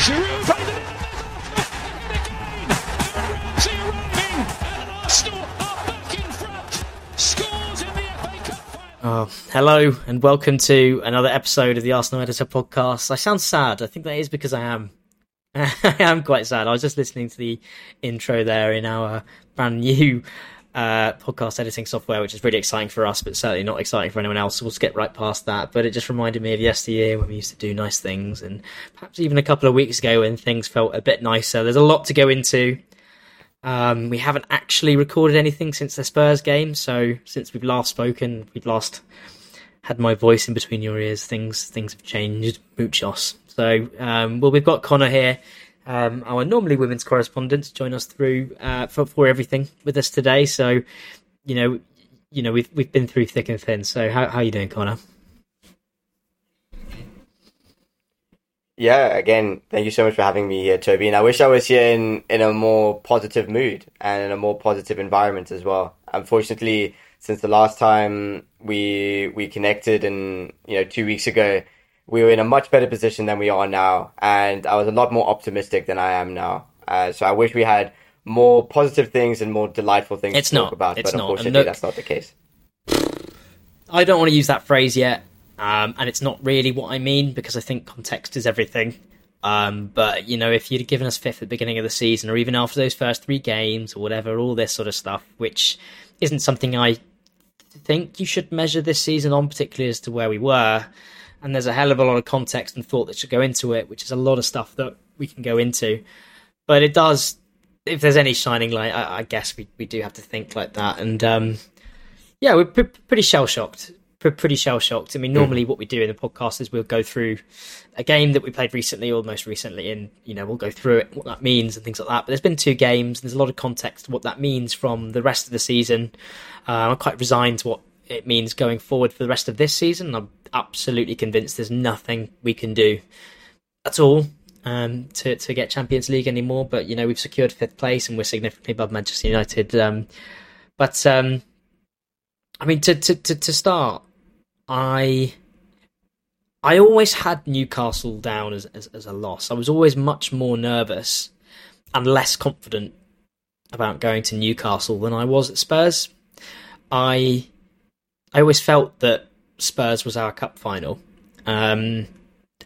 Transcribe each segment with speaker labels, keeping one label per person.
Speaker 1: Giroud it in.
Speaker 2: Oh, hello and welcome to another episode of the Arsenal Editor podcast. I sound sad. I think that is because I am. I am quite sad. I was just listening to the intro there in our brand new uh, podcast editing software, which is really exciting for us, but certainly not exciting for anyone else. So we'll skip right past that. But it just reminded me of yesteryear when we used to do nice things, and perhaps even a couple of weeks ago when things felt a bit nicer. There's a lot to go into. Um, we haven't actually recorded anything since the Spurs game, so since we've last spoken, we've last had my voice in between your ears. Things things have changed, muchos. So, um, well, we've got Connor here, um, our normally women's correspondent, join us through uh, for, for everything with us today. So, you know, you know, we've we've been through thick and thin. So, how how are you doing, Connor?
Speaker 3: Yeah, again, thank you so much for having me here, Toby. And I wish I was here in, in a more positive mood and in a more positive environment as well. Unfortunately, since the last time we we connected and you know two weeks ago, we were in a much better position than we are now, and I was a lot more optimistic than I am now. Uh, so I wish we had more positive things and more delightful things
Speaker 2: It's
Speaker 3: to talk
Speaker 2: not.
Speaker 3: about,
Speaker 2: It's
Speaker 3: but
Speaker 2: not.
Speaker 3: Unfortunately,
Speaker 2: look-
Speaker 3: that's not the case.
Speaker 2: I don't want to use that phrase yet, um, and it's not really what I mean because I think context is everything. Um, but you know, if you'd given us fifth at the beginning of the season, or even after those first three games, or whatever, all this sort of stuff, which isn't something I think you should measure this season on, particularly as to where we were. And there's a hell of a lot of context and thought that should go into it, which is a lot of stuff that we can go into. But it does, if there's any shining light, I, I guess we, we do have to think like that. And um, yeah, we're pre- pretty shell shocked. Pre- pretty shell shocked. I mean, normally what we do in the podcast is we'll go through a game that we played recently or most recently, and you know we'll go through it, what that means, and things like that. But there's been two games. And there's a lot of context to what that means from the rest of the season. Uh, I'm quite resigned to what it means going forward for the rest of this season. I'm absolutely convinced there's nothing we can do at all um, to to get Champions League anymore. But you know we've secured fifth place and we're significantly above Manchester United. Um, but um, I mean to, to to to start, I I always had Newcastle down as, as as a loss. I was always much more nervous and less confident about going to Newcastle than I was at Spurs. I I always felt that Spurs was our cup final, um,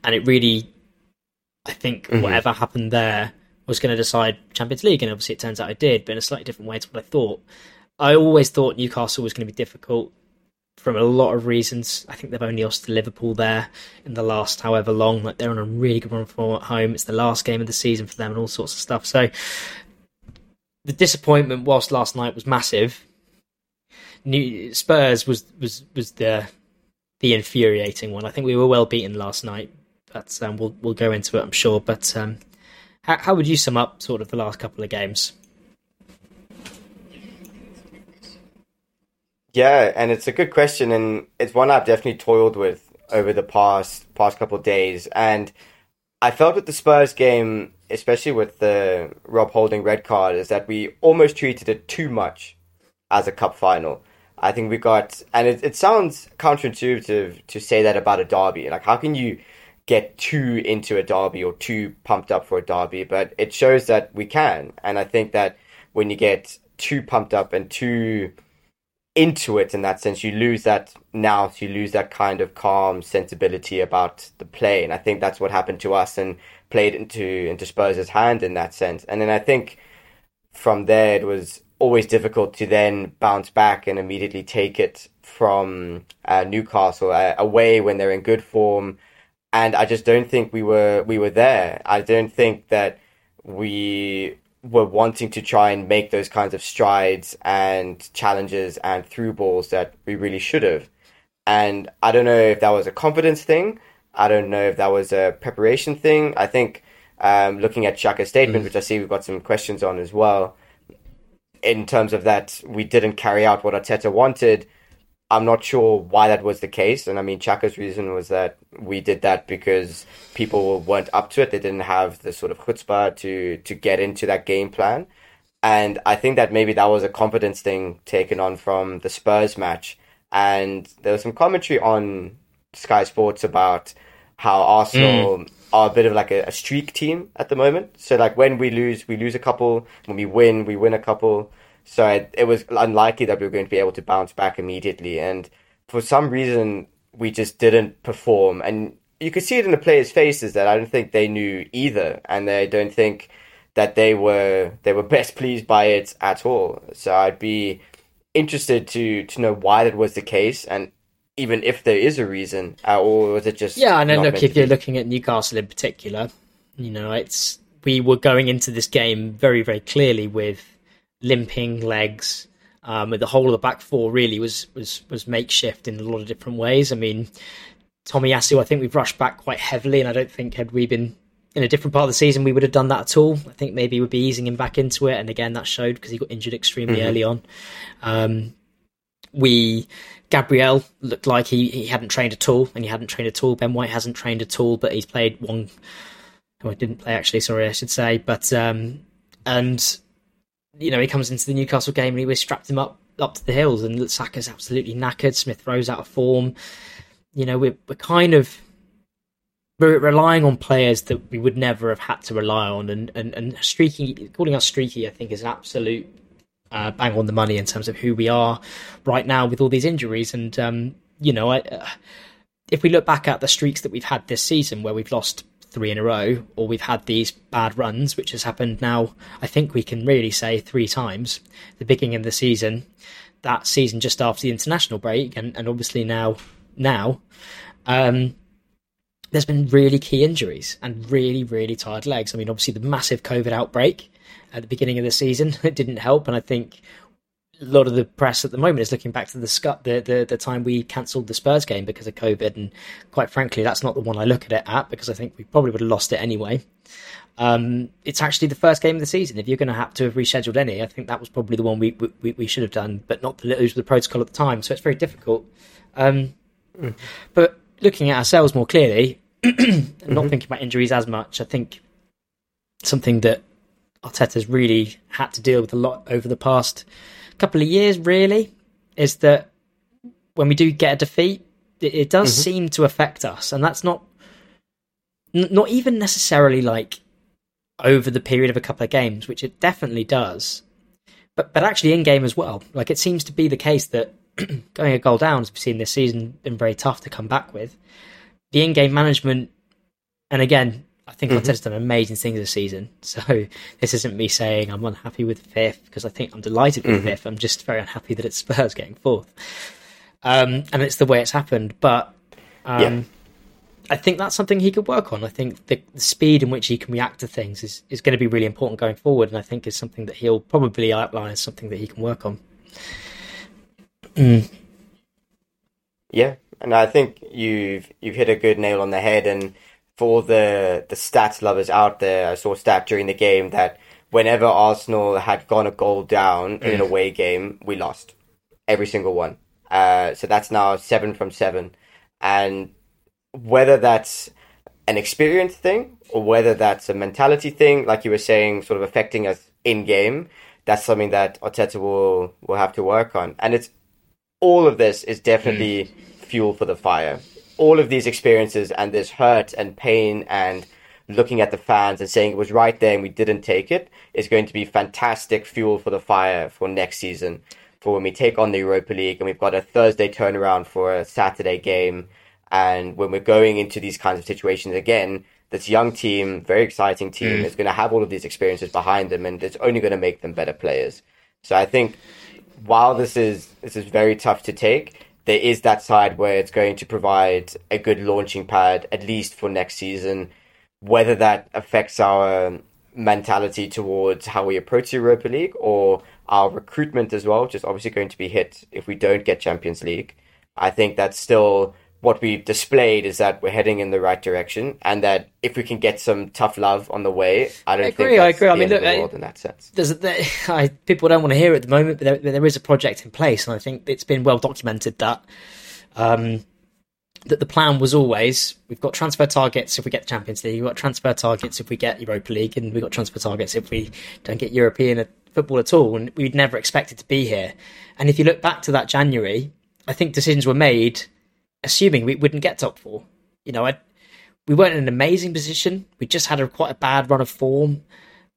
Speaker 2: and it really, I think,
Speaker 3: Mhm.
Speaker 2: whatever happened there was going to decide Champions League, and obviously it turns out it did, but in a slightly different way to what I thought. I always thought Newcastle was going to be difficult from a lot of reasons. I think they've only lost to Liverpool there in the last however long. Like they're on a really good run form at home. It's the last game of the season for them and all sorts of stuff. So the disappointment, whilst last night was massive, New Spurs was was was the the infuriating one. I think we were well beaten last night, but um, we'll we'll go into it, I'm sure. But um, how how would you sum up sort of the last couple of games?
Speaker 3: Yeah, and it's a good question, and it's one I've definitely toiled with over the past past couple of days. And I felt with the Spurs game, especially with the Rob Holding red card, is that we almost treated it too much as a cup final. I think we got, and it, it sounds counterintuitive to say that about a derby. Like, how can you get too into a derby or too pumped up for a derby? But it shows that we can, and I think that when you get too pumped up and too into it in that sense. You lose that now, you lose that kind of calm sensibility about the play, and I think that's what happened to us and played into into Spurs' hand in that sense. And then I think from there it was always difficult to then bounce back and immediately take it from uh, Newcastle uh, away when they're in good form. And I just don't think we were we were there. I don't think that we were wanting to try and make those kinds of strides and challenges and through balls that we really should have. And I don't know if that was a confidence thing. I don't know if that was a preparation thing. I think um, looking at Xhaka's statement, which I see we've got some questions on as well, in terms of that we didn't carry out what Arteta wanted. I'm not sure why that was the case. And I mean, Xhaka's reason was that we did that because people weren't up to it. They didn't have the sort of chutzpah to, to get into that game plan. And I think that maybe that was a confidence thing taken on from the Spurs match. And there was some commentary on Sky Sports about how Arsenal mm. are a bit of like a, a, streak team at the moment. So like when we lose, we lose a couple. When we win, we win a couple. So it, it was unlikely that we were going to be able to bounce back immediately. And for some reason, we just didn't perform. And you could see it in the players' faces that I don't think they knew either, and they don't think that they were they were best pleased by it at all. So I'd be interested to to know why that was the case, and even if there is a reason, or was it just
Speaker 2: yeah? And then look, if you're looking at Newcastle in particular, you know, it's we were going into this game very very clearly with limping legs. Um, the whole of the back four really was was was makeshift in a lot of different ways. I mean, Tomiyasu, I think we've rushed back quite heavily, and I don't think had we been in a different part of the season we would have done that at all. I think maybe we'd be easing him back into it, and again that showed because he got injured extremely mm-hmm. early on. Um, we Gabriel looked like he, he hadn't trained at all, and he hadn't trained at all. Ben White hasn't trained at all, but he's played one. Oh, I didn't play actually. Sorry, I should say. But um, and you know he comes into the Newcastle game and he was strapped him up up to the hills, and Saka's absolutely knackered. Smith Rowe's out of form. You know we're we're kind of we're relying on players that we would never have had to rely on, and and, and streaky calling us streaky, I think, is an absolute uh, bang on the money in terms of who we are right now with all these injuries. And um, you know, I, uh, if we look back at the streaks that we've had this season, where we've lost three in a row, or we've had these bad runs, which has happened now, I think we can really say three times. The beginning of the season, that season just after the international break, and, and obviously now now. Um, there's been really key injuries and really, really tired legs. I mean, obviously, the massive COVID outbreak at the beginning of the season. It didn't help, and I think a lot of the press at the moment is looking back to the the the, the time we cancelled the Spurs game because of COVID, and quite frankly, that's not the one I look at it at because I think we probably would have lost it anyway. Um, it's actually the first game of the season. If you're going to have to have rescheduled any, I think that was probably the one we we, we should have done, but not the, the protocol at the time. So it's very difficult. Um, mm. But looking at ourselves more clearly, not mm-hmm. thinking about injuries as much, I think something that Arteta's really had to deal with a lot over the past couple of years, really, is that when we do get a defeat, it, it does mm-hmm. seem to affect us, and that's not n- not even necessarily like over the period of a couple of games, which it definitely does, but but actually in game as well. Like it seems to be the case that going a goal down, as we've seen this season, been very tough to come back with. The in-game management, and again, I think mm-hmm. Arteta's done amazing things this season. So this isn't me saying I'm unhappy with fifth because I think I'm delighted with mm-hmm. fifth. I'm just very unhappy that it's Spurs getting fourth, um, and it's the way it's happened. But um, yeah. I think that's something he could work on. I think the, the, speed in which he can react to things is, is going to be really important going forward, and I think is something that he'll probably outline as something that he can work on.
Speaker 3: Mm. Yeah, and I think you've you've hit a good nail on the head, and for the the stats lovers out there, I saw a stat during the game that whenever Arsenal had gone a goal down in an mm. away game, we lost every single one. Uh, so that's now seven from seven, and whether that's an experience thing or whether that's a mentality thing, like you were saying, sort of affecting us in game, that's something that Arteta will will have to work on. And it's all of this is definitely mm. fuel for the fire all of these experiences and this hurt and pain and looking at the fans and saying it was right there and we didn't take it is going to be fantastic fuel for the fire for next season. For when we take on the Europa League and we've got a Thursday turnaround for a Saturday game, and when we're going into these kinds of situations again, this young team, very exciting team, mm. is going to have all of these experiences behind them, and it's only going to make them better players. So I think while this is this is very tough to take, there is that side where it's going to provide a good launching pad, at least for next season. Whether that affects our mentality towards how we approach Europa League or our recruitment as well, which is obviously going to be hit if we don't get Champions League. I think that's still what we've displayed is that we're heading in the right direction, and that if we can get some tough love on the way, I don't I agree, think I agree. I mean, look, I, in that sense.
Speaker 2: There's there, I, people don't want to hear it at the moment, but there, there is a project in place, and I think it's been well documented that um, that the plan was always we've got transfer targets if we get the Champions League, we've got transfer targets if we get Europa League, and we've got transfer targets if we don't get European football at all, and we'd never expected to be here. And if you look back to that January, I think decisions were made assuming we wouldn't get top four. You know, I, we weren't in an amazing position. We just had a quite a bad run of form.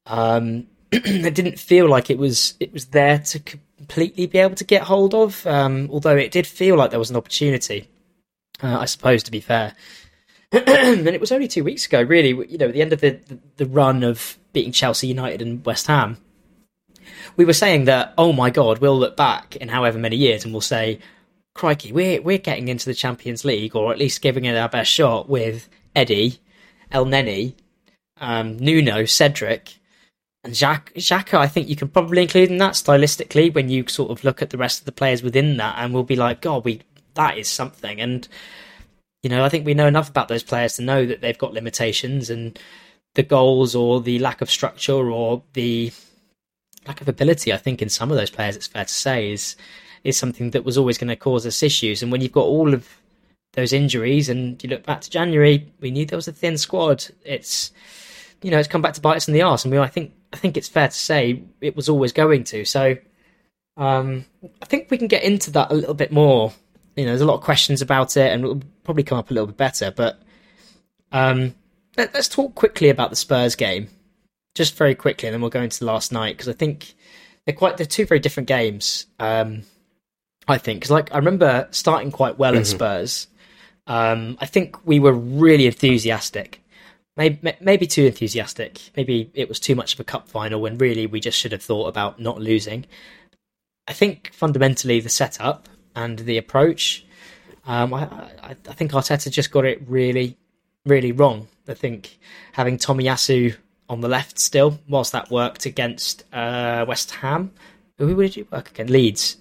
Speaker 2: Um, it didn't feel like it was it was there to completely be able to get hold of. Um, although it did feel like there was an opportunity. Uh, I suppose to be fair, and it was only two weeks ago, really. You know, at the end of the, the, the run of beating Chelsea United and West Ham, we were saying that, oh my god, we'll look back in however many years and we'll say, crikey, we're we're getting into the Champions League, or at least giving it our best shot with Eddie, Elneny, um, Nuno, Cedric, and Jacques, Xhaka, I think you can probably include in that stylistically when you sort of look at the rest of the players within that, and we'll be like, God, we that is something. And you know, I think we know enough about those players to know that they've got limitations, and the goals or the lack of structure or the lack of ability. I think in some of those players, it's fair to say is is something that was always going to cause us issues. And when you've got all of those injuries, and you look back to January, we knew there was a thin squad. It's you know, it's come back to bite us in the arse, and we, I think I think it's fair to say it was always going to. So um, I think we can get into that a little bit more. You know, there's a lot of questions about it, and it'll probably come up a little bit better. But um, let, us talk quickly about the Spurs game, just very quickly, and then we'll go into last night because I think they're quite they're two very different games. Um, I think because like I remember starting quite well mm-hmm. at Spurs. Um, I think we were really enthusiastic maybe, maybe too enthusiastic. Maybe it was too much of a cup final when really we just should have thought about not losing. I think fundamentally the setup and the approach, um, I, I, I, think Arteta just got it really, really wrong. I think having Tomiyasu on the left still, whilst that worked against uh, West Ham, who did he work against? Leeds.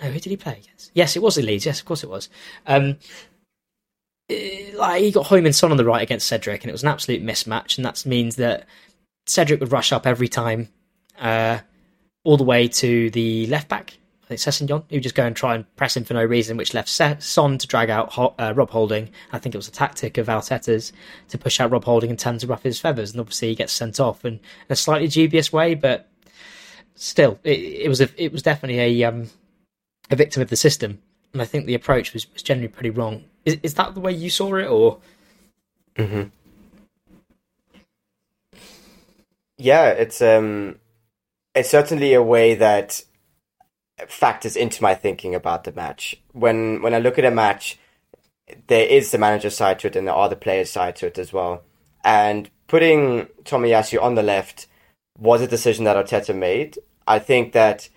Speaker 2: No, who did he play against? Yes, it was at Leeds. Yes, of course it was. Um, like he got Heung-min Son on the right against Cedric, and it was an absolute mismatch, and that means that Cedric would rush up every time, uh, all the way to the left back. I think Sessegnon, who would just go and try and press him for no reason, which left Son to drag out uh, Rob Holding. I think it was a tactic of Arteta's to push out Rob Holding and tend to ruff his feathers, and obviously he gets sent off in a slightly dubious way, but still, it, it was a, it was definitely a um, a victim of the system, and I think the approach was, was generally pretty wrong. Is is that the way you saw it, or?
Speaker 3: hmm Yeah, it's um, it's certainly a way that factors into my thinking about the match. When when I look at a match, there is the manager side to it, and there are the players side to it as well. And putting Tomiyasu on the left was a decision that Arteta made. I think that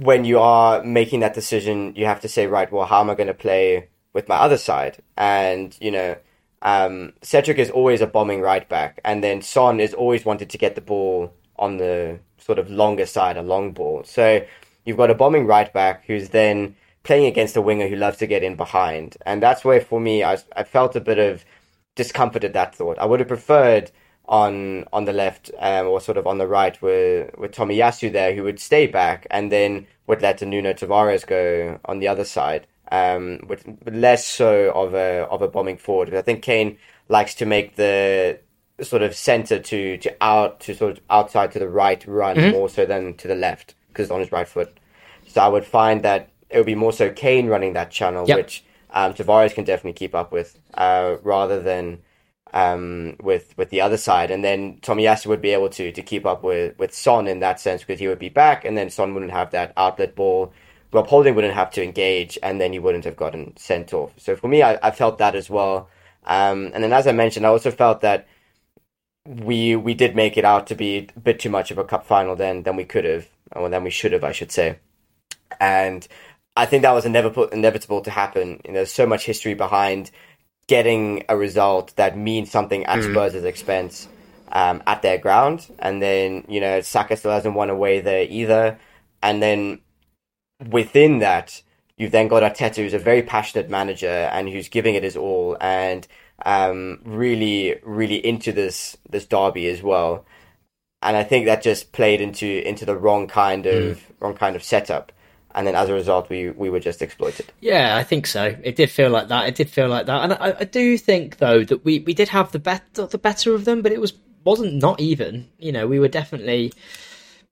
Speaker 3: when you are making that decision, you have to say, right, well, how am I going to play with my other side. And, you know, um, Cedric is always a bombing right back. And then Son is always wanted to get the ball on the sort of longer side, a long ball. So you've got a bombing right back who's then playing against a winger who loves to get in behind. And that's where, for me, I, I felt a bit of discomfort at that thought. I would have preferred on on the left um, or sort of on the right with with Tomiyasu there who would stay back and then would let the Nuno Tavares go on the other side um, with less so of a of a bombing forward. I think Kane likes to make the sort of center to to out to sort of outside to the right run mm-hmm. more so than to the left because on his right foot. So I would find that it would be more so Kane running that channel, yep. which um, Tavares can definitely keep up with, uh, rather than um, with with the other side. And then Tomiyasu would be able to to keep up with with Son in that sense because he would be back, and then Son wouldn't have that outlet ball Rob Holding wouldn't have to engage, and then he wouldn't have gotten sent off. So for me, I, I felt that as well. Um, and then, as I mentioned, I also felt that we we did make it out to be a bit too much of a cup final than than we could have, or than we should have, I should say. And I think that was inevitable inevitable to happen. You know, there's so much history behind getting a result that means something at mm. Spurs' expense um, at their ground, and then you know Saka still hasn't won away there either, and then within that, you've then got Arteta, who's a very passionate manager and who's giving it his all, and um, really, really into this this derby as well. And I think that just played into into the wrong kind of mm. wrong kind of setup. And then as a result, we, we were just exploited.
Speaker 2: Yeah, I think so. It did feel like that. It did feel like that. And I, I do think though that we, we did have the better the better of them, but it was wasn't not even. You know, we were definitely.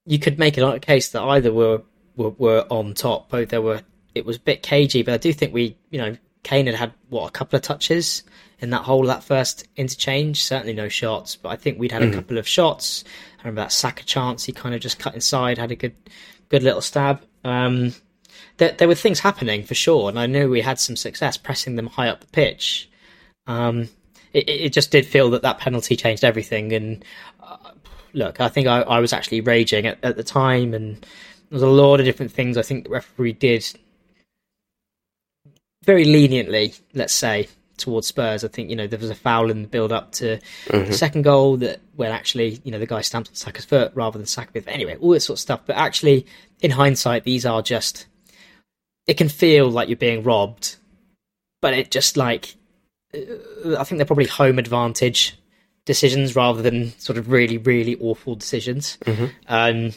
Speaker 2: You could make a case that either were were, were on top. Both there were it was a bit cagey, but I do think we you know Kane had had what a couple of touches in that whole that first interchange. Certainly no shots, but I think we'd had a mm-hmm. couple of shots. I remember that Saka chance. He kind of just cut inside, had a good, good little stab. Um, there, there were things happening for sure, and I knew we had some success pressing them high up the pitch. Um, it, it just did feel that that penalty changed everything. And uh, look, I think I, I was actually raging at, at the time, and there was a lot of different things I think the referee did very leniently, let's say, towards Spurs. I think you know there was a foul in the build up to the second goal that when actually you know the guy stamped on Saka's foot rather than Saka. But anyway, all this sort of stuff. But actually, in hindsight, these are just it can feel like you're being robbed, but it just like uh, I think they're probably home advantage decisions rather than sort of really really awful decisions. Um,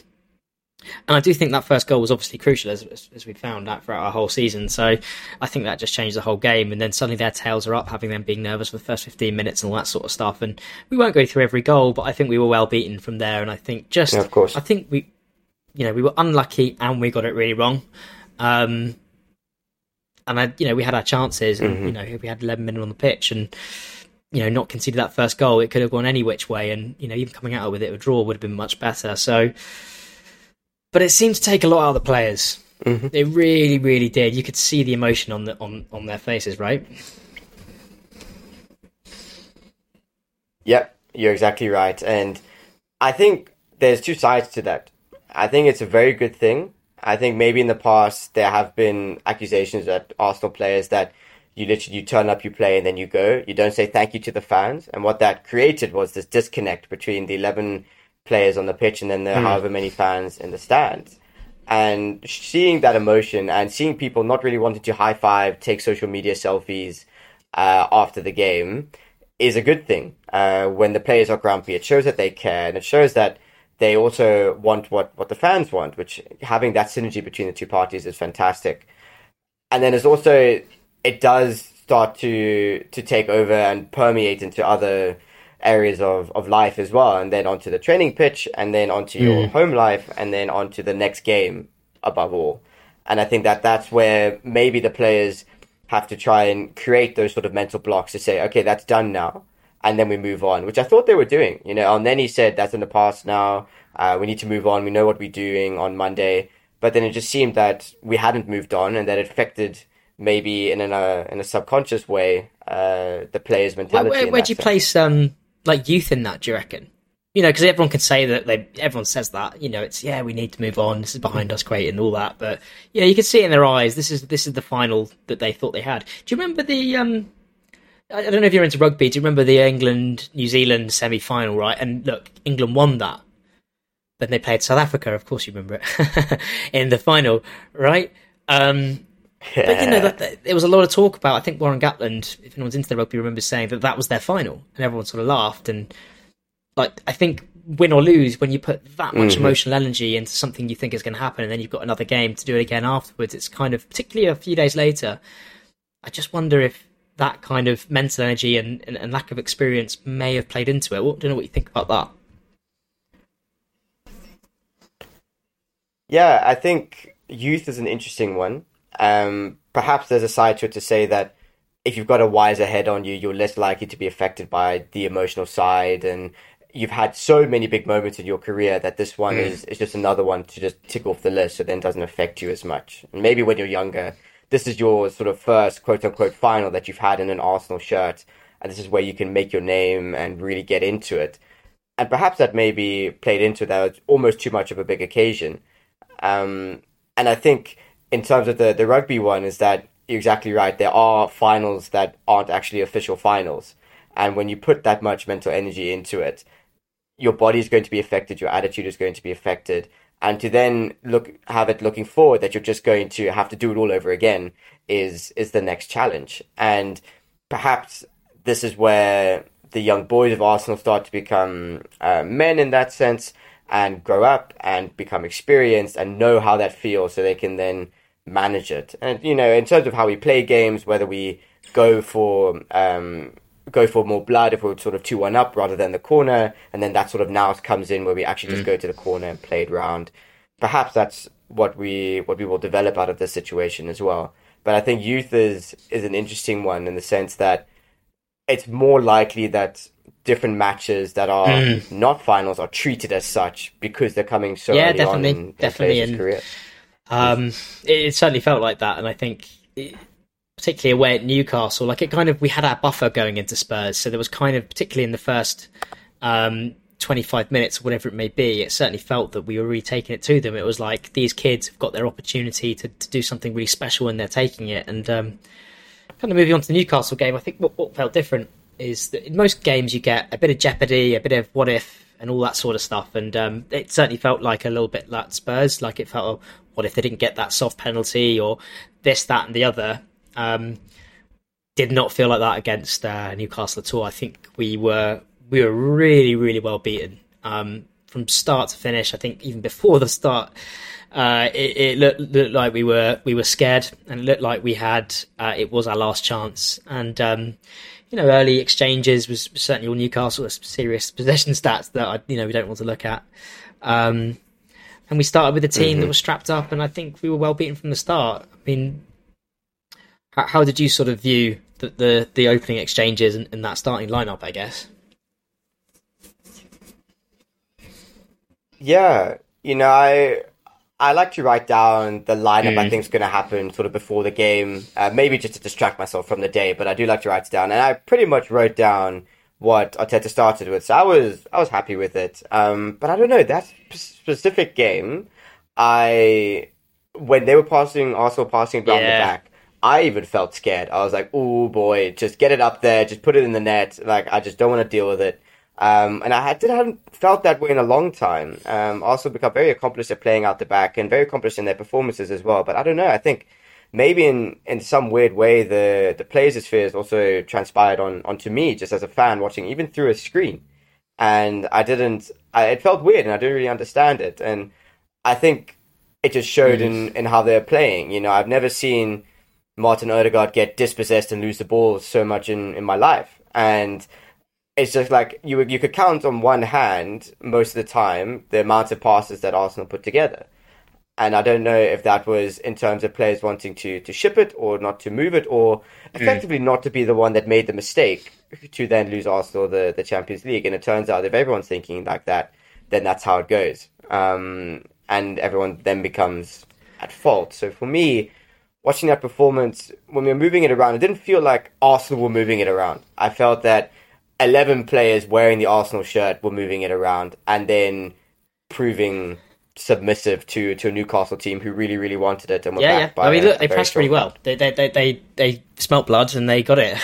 Speaker 2: and I do think that first goal was obviously crucial, as, as, as we'd found out throughout our whole season. So I think that just changed the whole game. And then suddenly their tails are up, having them being nervous for the first 15 minutes and all that sort of stuff. And we won't go through every goal, but I think we were well beaten from there. And I think just,
Speaker 3: Yeah, of course.
Speaker 2: I think we, you know, we were unlucky and we got it really wrong. Um, and I, you know, we had our chances, and you know, we had 11 men on the pitch, and you know, not conceded that first goal, it could have gone any which way, and you know, even coming out with it, a draw would have been much better. So, but it seemed to take a lot out of the players. Mm-hmm. It really, really did. You could see the emotion on the on on their faces, right?
Speaker 3: Yep, you're exactly right. And I think there's two sides to that. I think it's a very good thing. I think maybe in the past there have been accusations at Arsenal players that you literally you turn up, you play, and then you go. You don't say thank you to the fans. And what that created was this disconnect between the 11 players on the pitch and then the however many fans in the stands. And seeing that emotion and seeing people not really wanting to high five, take social media selfies uh, after the game is a good thing. Uh, when the players are grumpy, it shows that they care and it shows that they also want what, what the fans want, which having that synergy between the two parties is fantastic. And then it's also, it does start to, to take over and permeate into other areas of, of life as well. And then onto the training pitch and then onto your home life and then onto the next game above all. And I think that that's where maybe the players have to try and create those sort of mental blocks to say, okay, that's done now. And then we move on, which I thought they were doing. You know, and then he said that's in the past now. Uh, we need to move on. We know what we're doing on Monday. But then it just seemed that we hadn't moved on and that it affected maybe in, an, uh, in a subconscious way uh, the players' mentality.
Speaker 2: where,
Speaker 3: in
Speaker 2: where do you
Speaker 3: sense.
Speaker 2: place um like youth in that? Do you reckon? You know, because everyone can say that they everyone says that. You know, it's yeah, we need to move on. This is behind us, great, and all that. But yeah, you can see it in their eyes. This is this is the final that they thought they had. Do you remember the um? I don't know if you're into rugby. Do you remember the England New Zealand semi final? Right, and look, England won that. Then they played South Africa. Of course, you remember it in the final, right? Um, but you know, that, that, there was a lot of talk about. I think Warren Gatland, if anyone's into the rugby, remembers saying that that was their final, and everyone sort of laughed. And like, I think win or lose, when you put that much mm-hmm. emotional energy into something you think is going to happen, and then you've got another game to do it again afterwards, it's kind of particularly a few days later. I just wonder if that kind of mental energy and, and, and lack of experience may have played into it. I don't know what you think about that.
Speaker 3: Yeah, I think youth is an interesting one. Um, perhaps there's a side to it to say that if you've got a wiser head on you, you're less likely to be affected by the emotional side, and you've had so many big moments in your career that this one is, is just another one to just tick off the list, so then it doesn't affect you as much. And maybe when you're younger, this is your sort of first quote unquote final that you've had in an Arsenal shirt, and this is where you can make your name and really get into it. And perhaps that maybe played into that almost too much of a big occasion. Um, and I think in terms of the, the rugby one is that you're exactly right. There are finals that aren't actually official finals. And when you put that much mental energy into it, your body is going to be affected, your attitude is going to be affected. And to then look have it looking forward that you're just going to have to do it all over again is is the next challenge. And perhaps this is where the young boys of Arsenal start to become uh, men in that sense and grow up and become experienced and know how that feels so they can then manage it. And, you know, in terms of how we play games, whether we go for, um, go for more blood if we're sort of 2 1 up rather than the corner, and then that sort of now comes in where we actually just go to the corner and play it round. Perhaps that's what we what we will develop out of this situation as well. But I think youth is is an interesting one in the sense that it's more likely that different matches that are
Speaker 2: Mm.
Speaker 3: not finals are treated as such because they're coming so
Speaker 2: Yeah,
Speaker 3: early
Speaker 2: definitely,
Speaker 3: on in, in
Speaker 2: definitely,
Speaker 3: players'
Speaker 2: and-
Speaker 3: career.
Speaker 2: Um, it, it certainly felt like that, and I think, it, particularly away at Newcastle, like it kind of we had our buffer going into Spurs, so there was kind of particularly in the first um, twenty five minutes, whatever it may be, it certainly felt that we were really taking it to them. It was like these kids have got their opportunity to, to do something really special, and they're taking it. And um, kind of moving on to the Newcastle game, I think what, what felt different is that in most games you get a bit of jeopardy, a bit of what if, and all that sort of stuff. And um, it certainly felt like a little bit like Spurs, like it felt, oh, what if they didn't get that soft penalty or this, that, and the other. Um, did not feel like that against uh, Newcastle at all. I think we were we were really really well beaten um, from start to finish. I think even before the start, uh, it, it looked, looked like we were we were scared and it looked like we had uh, it was our last chance. And um, you know, early exchanges was certainly all Newcastle serious possession stats that I, you know we don't want to look at. Um, and we started with a team that was strapped up, and I think we were well beaten from the start. I mean, how, how did you sort of view the the, the opening exchanges and, and that starting lineup? I guess.
Speaker 3: Yeah, you know, I I like to write down the lineup I
Speaker 2: Mm.
Speaker 3: think is going to happen sort of before the game, uh, maybe just to distract myself from the day. But I do like to write it down, and I pretty much wrote down what Arteta started with, so I was I was happy with it. Um, but I don't know that sp- specific game. I when they were passing, also passing down
Speaker 2: Yeah.
Speaker 3: the back. I even felt scared. I was like, "Oh boy, just get it up there, just put it in the net." Like I just don't want to deal with it. Um, and I had, did, hadn't felt that way in a long time. Um, also become very accomplished at playing out the back and very accomplished in their performances as well. But I don't know. I think maybe in, in some weird way the the players' spheres also transpired on onto me just as a fan watching even through a screen, and I didn't. I, it felt weird and I didn't really understand it. And I think it just showed in in how they're playing. You know, I've never seen Martin Odegaard get dispossessed and lose the ball so much in in my life, and it's just like you you could count on one hand most of the time the amount of passes that Arsenal put together. And I don't know if that was in terms of players wanting to, to ship it or not to move it or effectively not to be the one that made the mistake to then lose Arsenal the, the Champions League. And it turns out if everyone's thinking like that, then that's how it goes. Um, and everyone then becomes at fault. So for me, watching that performance, when we were moving it around, it didn't feel like Arsenal were moving it around. I felt that 11 players wearing the Arsenal shirt were moving it around and then proving submissive to, to a Newcastle team who really, really wanted it and were
Speaker 2: Yeah, yeah.
Speaker 3: by
Speaker 2: I mean, look, they pressed really well. They, they, they, they, they smelt blood and they got it.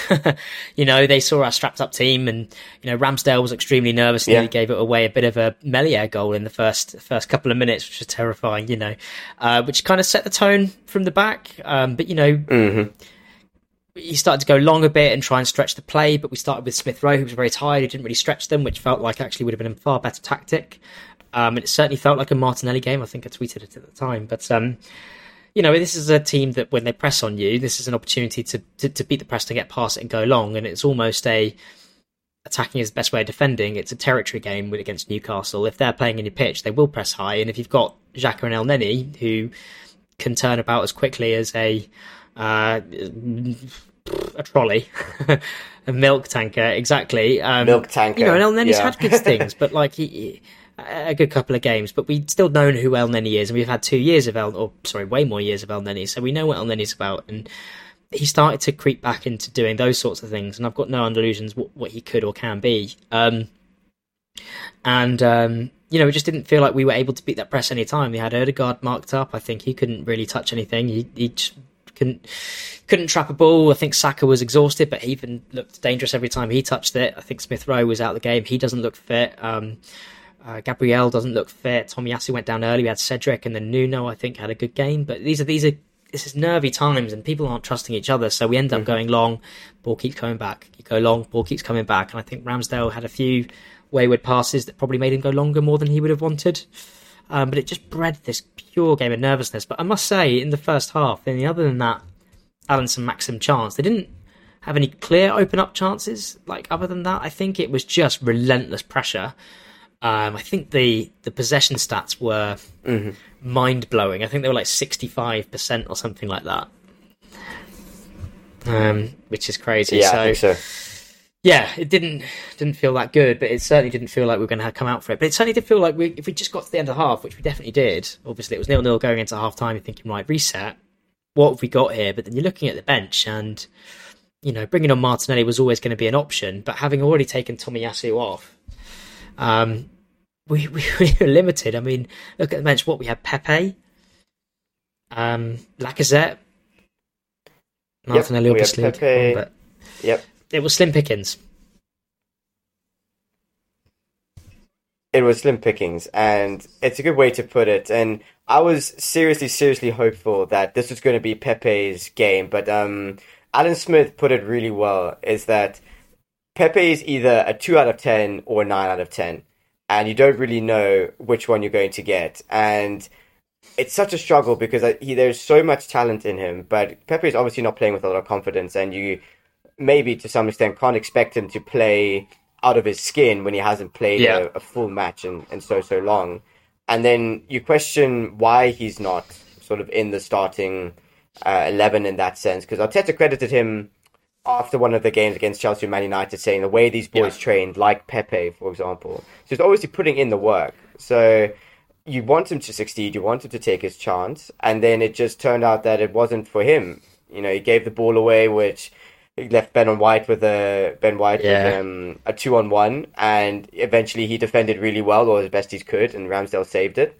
Speaker 2: you know, they saw our strapped up team, and you know, Ramsdale was extremely nervous and
Speaker 3: Yeah.
Speaker 2: he gave it away a bit of a Melier goal in the first first couple of minutes, which was terrifying. You know, uh, which kind of set the tone from the back. Um, but you know,
Speaker 3: Mhm.
Speaker 2: He started to go long a bit and try and stretch the play, but we started with Smith Rowe, who was very tired, who didn't really stretch them, which felt like actually would have been a far better tactic. Um, and it certainly felt like a Martinelli game. I think I tweeted it at the time. But, um, you know, this is a team that when they press on you, this is an opportunity to, to, to beat the press, to get past it and go long. And it's almost a attacking is the best way of defending. It's a territory game against Newcastle. If they're playing in your pitch, they will press high. And if you've got Xhaka and Elneny, who can turn about as quickly as a uh, a trolley, a milk tanker, exactly. Um,
Speaker 3: Milk tanker,
Speaker 2: You know, and El
Speaker 3: yeah.
Speaker 2: had good things, but like he. he- a good couple of games, but we'd still known who Elneny is, and we've had two years of El, or sorry, way more years of Elneny, so we know what Elneny's about. And he started to creep back into doing those sorts of things, and I've got no illusions what, what he could or can be. Um, and um, you know, it just didn't feel like we were able to beat that press any time. We had Odegaard marked up. I think he couldn't really touch anything. He, he just couldn't couldn't trap a ball. I think Saka was exhausted, but he even looked dangerous every time he touched it. I think Smith Rowe was out of the game. He doesn't look fit. Um, uh, Gabriel doesn't look fit. Tomiyasu went down early. We had Cedric and then Nuno. I think had a good game, but these are these are this is nervy times and people aren't trusting each other. So we end up going long. Ball keeps coming back. You go long. Ball keeps coming back. And I think Ramsdale had a few wayward passes that probably made him go longer more than he would have wanted. Um, but it just bred this pure game of nervousness. But I must say, in the first half, then other than that, Allan Saint-Maximin chance, they didn't have any clear open up chances. Like other than that, I think it was just relentless pressure. Um, I think the the possession stats were mind blowing. I think they were like sixty five percent or something like that. um, which is crazy.
Speaker 3: Yeah,
Speaker 2: so,
Speaker 3: I think so.
Speaker 2: Yeah, it didn't didn't feel that good, but it certainly didn't feel like we were going to come out for it. But it certainly did feel like we, if we just got to the end of the half, which we definitely did. Obviously, it was nil nil going into half time. You're thinking, right, reset. What have we got here? But then you're looking at the bench, and you know, bringing on Martinelli was always going to be an option. But having already taken Tomiyasu off, um, we, we, we were limited. I mean, look at the bench. What we had: Pepe, um, Lacazette, Martinelli,
Speaker 3: we had
Speaker 2: obviously,
Speaker 3: Pepe.
Speaker 2: but
Speaker 3: Yep.
Speaker 2: It was slim pickings.
Speaker 3: It was slim pickings, and it's a good way to put it. And I was seriously, seriously hopeful that this was going to be Pepe's game, but um, Alan Smith put it really well. Is that Pepe is either a two out of ten or a nine out of ten, and you don't really know which one you're going to get. And it's such a struggle because he, there's so much talent in him, but Pepe is obviously not playing with a lot of confidence, and you maybe to some extent can't expect him to play out of his skin when he hasn't played
Speaker 2: Yeah.
Speaker 3: a, a full match in, in so so long. And then you question why he's not sort of in the starting uh, eleven in that sense because Arteta credited him after one of the games against Chelsea and Man United saying the way these boys
Speaker 2: Yeah.
Speaker 3: trained, like Pepe, for example. So he's obviously putting in the work. So you want him to succeed, you want him to take his chance, and then it just turned out that it wasn't for him. You know, he gave the ball away, which he left Ben on White with a Ben White
Speaker 2: Yeah.
Speaker 3: with um, a two on one, and eventually he defended really well or as best he could, and Ramsdale saved it.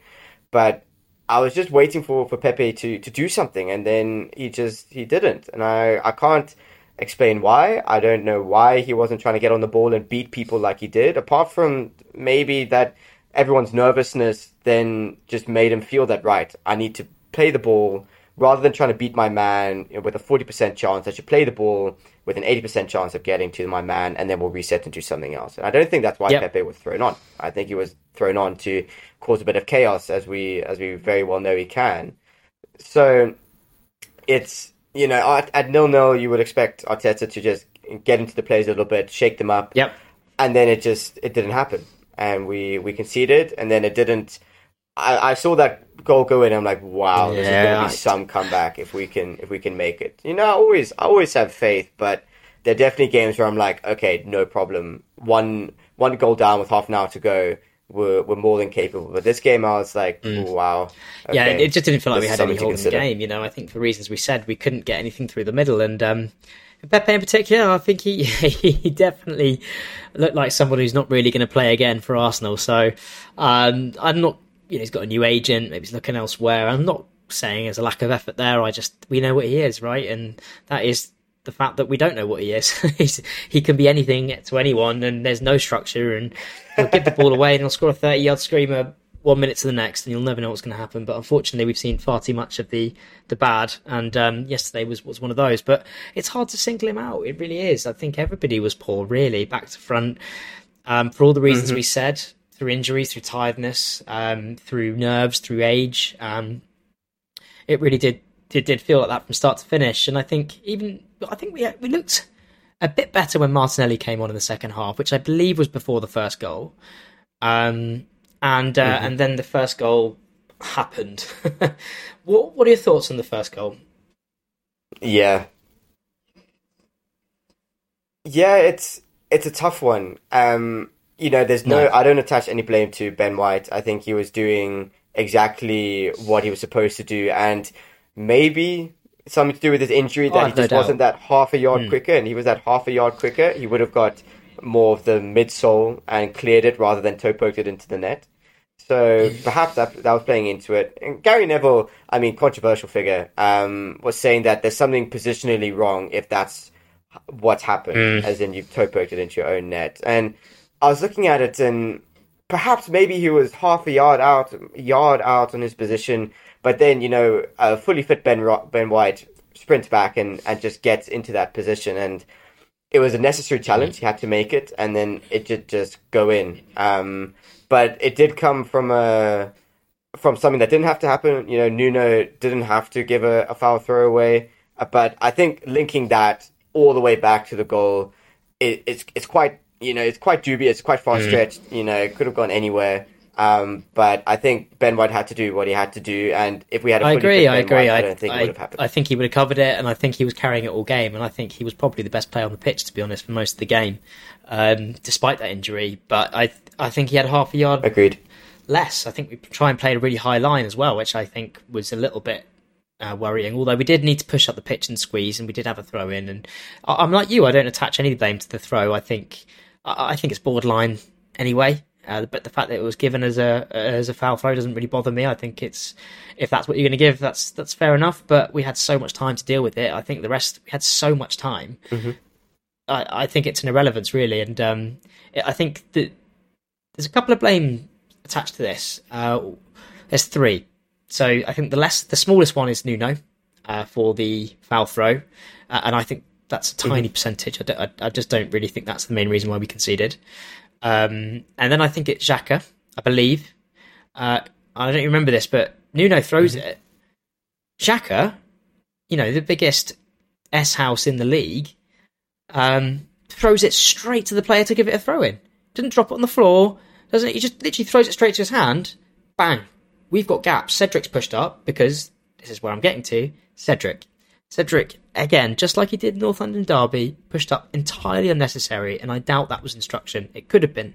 Speaker 3: But I was just waiting for, for Pepe to, to do something, and then he just he didn't, and I I can't explain why. I don't know why he wasn't trying to get on the ball and beat people like he did. Apart from maybe that everyone's nervousness then just made him feel that right. I need to play the ball rather than trying to beat my man with a forty percent chance. I should play the ball with an eighty percent chance of getting to my man, and then we'll reset and do something else. And I don't think that's why
Speaker 2: Yep.
Speaker 3: Pepe was thrown on. I think he was thrown on to cause a bit of chaos, as we as we very well know he can. So it's you know at, at nil nil you would expect Arteta to just get into the players a little bit, shake them up,
Speaker 2: Yep.
Speaker 3: and then it just it didn't happen, and we we conceded, and then it didn't. I, I saw that goal go in. I'm like, wow,
Speaker 2: Yeah,
Speaker 3: going to be some comeback if we can if we can make it. You know, I always I always have faith, but there are definitely games where I'm like, okay, no problem. One one goal down with half an hour to go. We're, we're more than capable. But this game, I was like, wow.
Speaker 2: Mm. Yeah, it just didn't feel like
Speaker 3: this
Speaker 2: we had any hold in the game. You know, I think for reasons we said, we couldn't get anything through the middle. And um, Pepe in particular, I think he he definitely looked like someone who's not really going to play again for Arsenal. So um, I'm not, you know, he's got a new agent. Maybe he's looking elsewhere. I'm not saying there's a lack of effort there. I just we know what he is, right? And that is the fact that we don't know what he is. He's, he can be anything to anyone, and there's no structure. And he'll give the ball away, and he'll score a 30 yard screamer one minute to the next, and you'll never know what's going to happen. But unfortunately, we've seen far too much of the the bad, and um, yesterday was was one of those. But it's hard to single him out. It really is. I think everybody was poor, really, back to front, um, for all the reasons we said. Through injuries, through tiredness, um, through nerves, through age, um, it really did, did did feel like that from start to finish. And I think even I think we we looked a bit better when Martinelli came on in the second half, which I believe was before the first goal. Um, and uh, and then the first goal happened. what what are your thoughts on the first goal?
Speaker 3: Yeah. Yeah, it's it's a tough one. Um, you know, there's no,
Speaker 2: No.
Speaker 3: I don't attach any blame to Ben White. I think he was doing exactly what he was supposed to do, and maybe something to do with his injury that
Speaker 2: Oh,
Speaker 3: he
Speaker 2: no
Speaker 3: just.
Speaker 2: Hmm.
Speaker 3: wasn't that half a yard quicker, and he was that half a yard quicker, he would have got more of the midsole and cleared it rather than toe poked it into the net. So perhaps that that was playing into it. And Gary Neville, I mean, controversial figure, um, was saying that there's something positionally wrong if that's what's happened, as in you've toe poked it into your own net. And I was looking at it, and perhaps maybe he was half a yard out, yard out on his position, but then you know, a fully fit Ben Ben White sprints back and and just gets into that position and it was a necessary challenge. He had to make it, and then it did just go in. Um, but it did come from a from something that didn't have to happen. You know, Nuno didn't have to give a, a foul throwaway. Uh, But I think linking that all the way back to the goal, it, it's it's quite you know it's quite dubious, quite far stretched. You know, it could have gone anywhere. Um, but I think Ben White had to do what he had to do, and if we had, a
Speaker 2: I
Speaker 3: fully
Speaker 2: agree.
Speaker 3: fit
Speaker 2: I agree.
Speaker 3: White, I,
Speaker 2: I,
Speaker 3: don't think it would have happened.
Speaker 2: I think he would have covered it, and I think he was carrying it all game. And I think he was probably the best player on the pitch, to be honest, for most of the game, um, despite that injury. But I, I think he had half a yard
Speaker 3: Agreed.
Speaker 2: less. I think we try and play a really high line as well, which I think was a little bit uh, worrying. Although we did need to push up the pitch and squeeze, and we did have a throw in. And I, I'm like you; I don't attach any blame to the throw. I think I, I think it's borderline anyway. Uh, but the fact that it was given as a as a foul throw doesn't really bother me. I think it's if that's what you're going to give, that's that's fair enough. But we had so much time to deal with it. I think the rest we had so much time. I, I think it's an irrelevance really, and um, I think that there's a couple of blame attached to this. Uh, there's three. So I think the less, the smallest one is Nuno uh, for the foul throw, uh, and I think that's a tiny percentage. I, I, I just don't really think that's the main reason why we conceded. Um, and then I think it's Xhaka, I believe. Uh, I don't remember this, but Nuno throws it. Xhaka, you know, the biggest S house in the league, um, throws it straight to the player to give it a throw in. Doesn't drop it on the floor. Doesn't he? Just literally throws it straight to his hand. Bang. We've got gaps. Cedric's pushed up because this is where I'm getting to. Cedric. Cedric, again, just like he did in North London Derby, pushed up entirely unnecessary, and I doubt that was instruction. It could have been.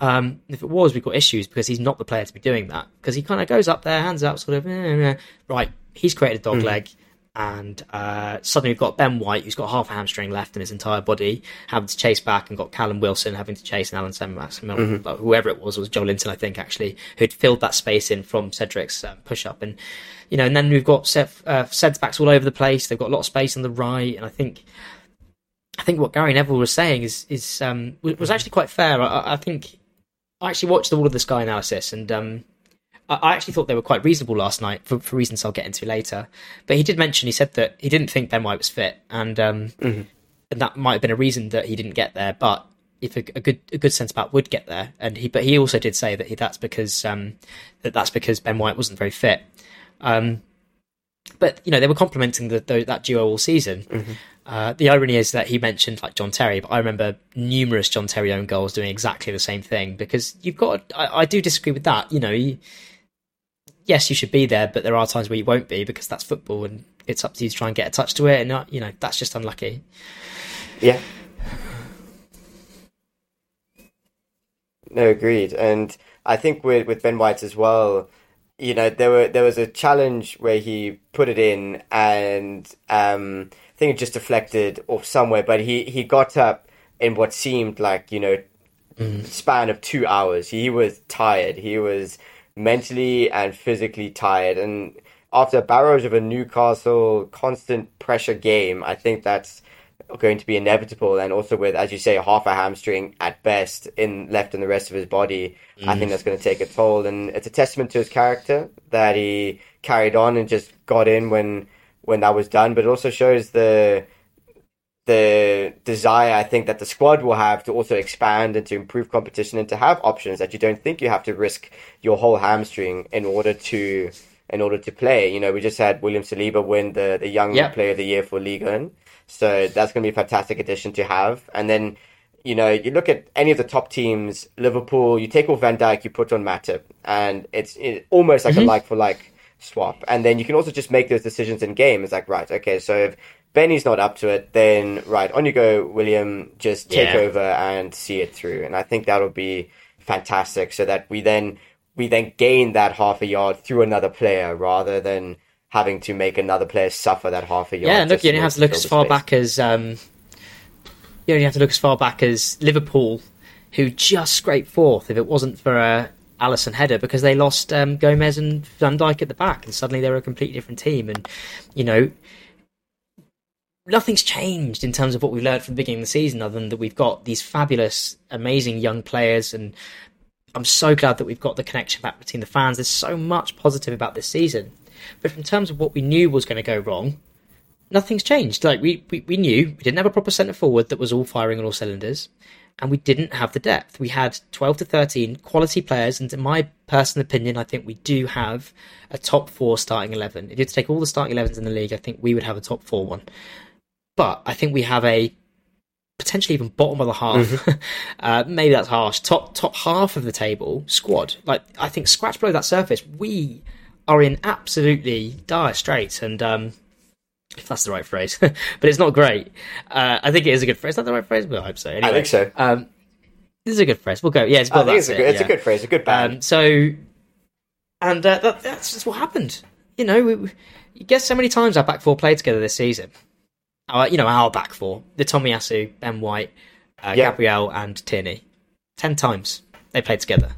Speaker 2: Um, if it was, we've got issues because he's not the player to be doing that. Because he kind of goes up there, hands up, sort of, eh, eh, eh. right, he's created a dog leg, and uh, suddenly we've got Ben White, who's got half a hamstring left in his entire body, having to chase back, and got Callum Wilson having to chase, and Alan Saint-Max, whoever it was, it was Joelinton, I think, actually, who'd filled that space in from Cedric's um, push up. And, you know, and then we've got Seth, uh, Sed's backs all over the place, they've got a lot of space on the right, and I think. I think what Gary Neville was saying is is um, was, was actually quite fair. I, I think I actually watched all of the Sky analysis, and um, I, actually thought they were quite reasonable last night for, for reasons I'll get into later. But he did mention he said that he didn't think Ben White was fit, and um, and that might have been a reason that he didn't get there. But if a, a good a good centre back would get there, and he but he also did say that he, that's because um, that that's because Ben White wasn't very fit. Um, but you know they were complimenting the, the, that duo all season. Uh, the irony is that he mentioned like John Terry, but I remember numerous John Terry own goals doing exactly the same thing because you've got. I, I do disagree with that. You know, you, yes, you should be there, but there are times where you won't be because that's football, and it's up to you to try and get a touch to it, and you know that's just unlucky.
Speaker 3: Yeah. No, agreed. And I think with with Ben White as well, you know, there were there was a challenge where he put it in and um I think it just deflected off somewhere, but he he got up in what seemed like, you know, span of 2 hours. He was tired. He was mentally and physically tired. And after a barrage of a Newcastle constant pressure game, I think that's going to be inevitable. And also with as you say half a hamstring at best in left in the rest of his body i think mm. that's going to take a toll. And it's a testament to his character that he carried on and just got in when when that was done but it also shows the the desire i think that the squad will have to also expand and to improve competition and to have options that you don't think you have to risk your whole hamstring in order to in order to play you know we just had william saliba win the the young
Speaker 2: Yeah.
Speaker 3: player of the year for Ligue One. So that's going to be a fantastic addition to have. And then, you know, you look at any of the top teams, Liverpool, you take off Van Dijk, you put on Matip, and it's it, almost like a like for like swap. And then you can also just make those decisions in game. It's like, right, okay, so if Benny's not up to it, then right, on you go, William, just take
Speaker 2: Yeah.
Speaker 3: over and see it through. And I think that'll be fantastic so that we then we then gain that half a yard through another player rather than having to make another player suffer that half a yard.
Speaker 2: Yeah, and look, you only have to look as far
Speaker 3: space.
Speaker 2: back as um, you only have to look as far back as Liverpool, who just scraped fourth. If it wasn't for uh, Alisson header, because they lost um, Gomez and Van Dijk at the back, and suddenly they were a completely different team. And you know, nothing's changed in terms of what we learned from the beginning of the season, other than that we've got these fabulous, amazing young players and. I'm so glad that we've got the connection back between the fans. There's so much positive about this season. But in terms of what we knew was going to go wrong, nothing's changed. Like we, we, we knew we didn't have a proper centre forward that was all firing on all cylinders, and we didn't have the depth. We had twelve to thirteen quality players, and in my personal opinion, I think we do have a top four starting eleven. If you had to take all the starting elevens in the league, I think we would have a top four one. But I think we have a potentially even bottom of the half. uh, maybe that's harsh. Top top half of the table squad. Like I think scratch below that surface, we are in absolutely dire straits. And um, if that's the right phrase, but it's not great. Uh, I think it is a good phrase. Is that the right phrase? Well, I hope so. Anyway,
Speaker 3: I think so.
Speaker 2: Um, this is a good phrase. We'll go. Yeah, it's,
Speaker 3: I
Speaker 2: well,
Speaker 3: think it's a
Speaker 2: it,
Speaker 3: good, it's
Speaker 2: yeah.
Speaker 3: a good phrase, a good band.
Speaker 2: Um, so, and uh, that, that's just what happened. You know, we, we- you guess how many times our back four played together this season? Our, you know, our back four: the Tomiyasu, Ben White, uh,
Speaker 3: Yeah.
Speaker 2: Gabriel, and Tierney. Ten times they played together.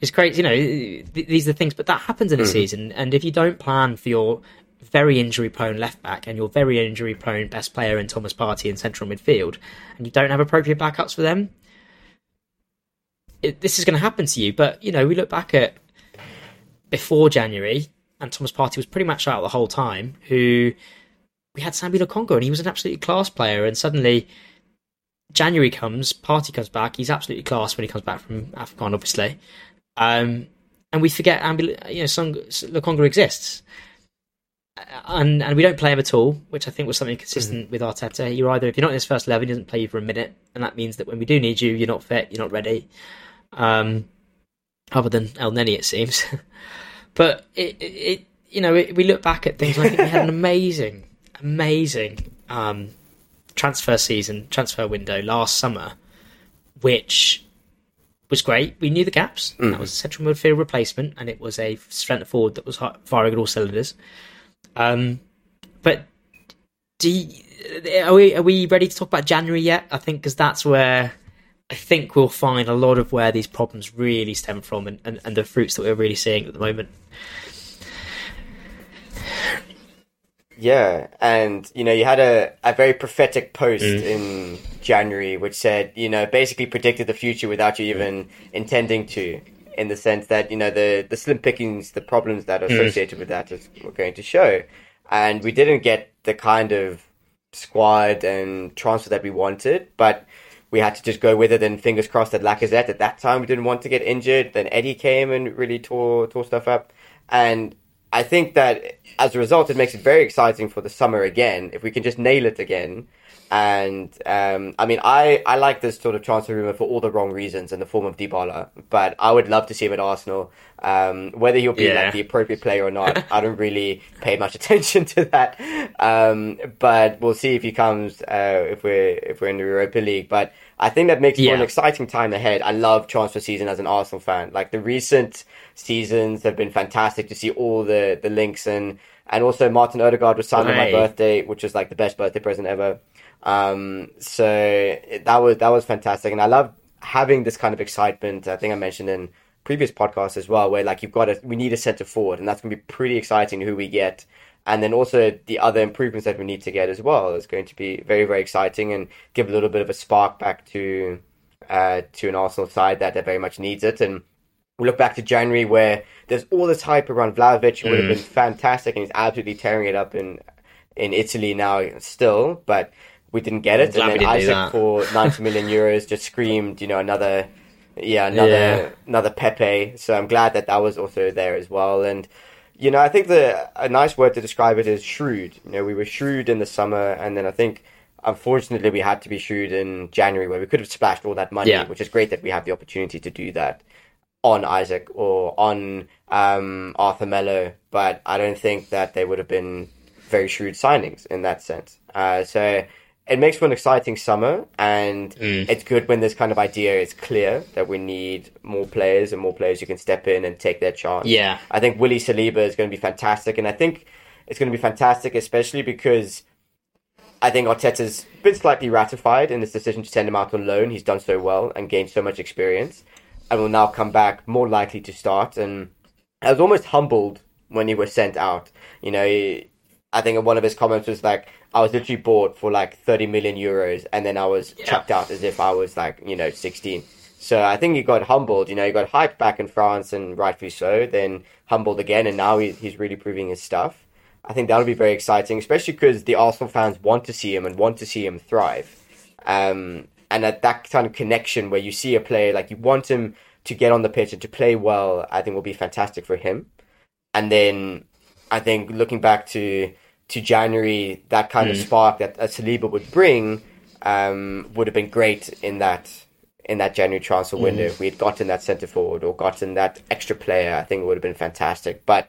Speaker 2: It's crazy, you know. th- These are things, but that happens in a season. And if you don't plan for your very injury-prone left back and your very injury-prone best player in Thomas Partey in central midfield, and you don't have appropriate backups for them, it, this is going to happen to you. But you know, we look back at before January, and Thomas Partey was pretty much out the whole time. Who we had Sambi Lokonga, and he was an absolutely class player. And suddenly, January comes, Partey comes back. He's absolutely class when he comes back from Afcon, obviously. Um, and we forget Ambi, you know, Song, Lokonga exists. And and we don't play him at all, which I think was something consistent with Arteta. You're either if you're not in his first eleven, he doesn't play you for a minute, and that means that when we do need you, you're not fit, you're not ready. Um, other than Elneny, it seems. but it, it, it you know, it, we look back at things. I think we had an amazing, amazing um, transfer season, transfer window last summer, which was great. We knew the gaps. That was a central midfield replacement, and it was a centre forward that was firing at all cylinders. Um, but do you, are we are we ready to talk about January yet? I think because that's where I think we'll find a lot of where these problems really stem from, and, and, and the fruits that we're really seeing at the moment.
Speaker 3: Yeah, and you know, you had a, a very prophetic post mm. in January which said, you know, basically predicted the future without you even mm. intending to, in the sense that, you know, the, the slim pickings, the problems that are mm. associated with that is were going to show. And we didn't get the kind of squad and transfer that we wanted, but we had to just go with it and fingers crossed that Lacazette at that time we didn't want to get injured. Then Eddie came and really tore tore stuff up. And I think that as a result, it makes it very exciting for the summer again. If we can just nail it again, and um, I mean, I, I like this sort of transfer rumor for all the wrong reasons in the form of Dybala, but I would love to see him at Arsenal. Um, whether he'll be
Speaker 2: Yeah.
Speaker 3: like the appropriate player or not, I don't really pay much attention to that. Um, but we'll see if he comes uh, if we're if we're in the Europa League. But I think that makes for an exciting time ahead. I love transfer season as an Arsenal fan. Like the recent seasons have been fantastic to see all the the links and and also Martin Odegaard was signed on my birthday, which was like the best birthday present ever. Um, so that was that was fantastic, and I love having this kind of excitement. I think I mentioned in previous podcasts as well, where like you've got a we need a centre forward, and that's going to be pretty exciting who we get. And then also the other improvements that we need to get as well is going to be very very exciting and give a little bit of a spark back to uh, to an Arsenal side that, that very much needs it. And we look back to January where there's all this hype around Vlahovic, who would have
Speaker 2: Mm.
Speaker 3: been fantastic, and he's absolutely tearing it up in in Italy now still, but we didn't get it. and then
Speaker 2: Isak
Speaker 3: for 90 million euros just screamed, you know, another, yeah, another,
Speaker 2: Yeah.
Speaker 3: another Pepe. So I'm glad that that was also there as well. And, you know, I think the, a nice word to describe it is shrewd. You know, we were shrewd in the summer, and then I think, unfortunately, we had to be shrewd in January where we could have splashed all that money,
Speaker 2: Yeah.
Speaker 3: which is great that we have the opportunity to do that on Isak or on um, Arthur Melo, but I don't think that they would have been very shrewd signings in that sense. Uh, so it makes for an exciting summer, and
Speaker 2: Mm.
Speaker 3: it's good when this kind of idea is clear that we need more players and more players who can step in and take their chance.
Speaker 2: Yeah.
Speaker 3: I think Willie Saliba is going to be fantastic, and I think it's going to be fantastic, especially because I think Arteta's been slightly ratified in his decision to send him out on loan. He's done so well and gained so much experience, and will now come back more likely to start. And I was almost humbled when he was sent out. You know, he, I think one of his comments was like, "I was literally bought for like thirty million euros, and then I was chucked out as if I was like, you know, sixteen. So I think he got humbled. You know, he got hyped back in France, and rightfully so. Then humbled again, and now he, he's really proving his stuff. I think that'll be very exciting, especially because the Arsenal fans want to see him and want to see him thrive. Um, and at that kind of connection where you see a player like you want him to get on the pitch and to play well, I think will be fantastic for him. And then I think looking back to to January, that kind of spark that a Saliba would bring, um, would have been great in that in that January transfer
Speaker 2: Mm.
Speaker 3: window. If we had gotten that centre forward or gotten that extra player, I think it would have been fantastic. But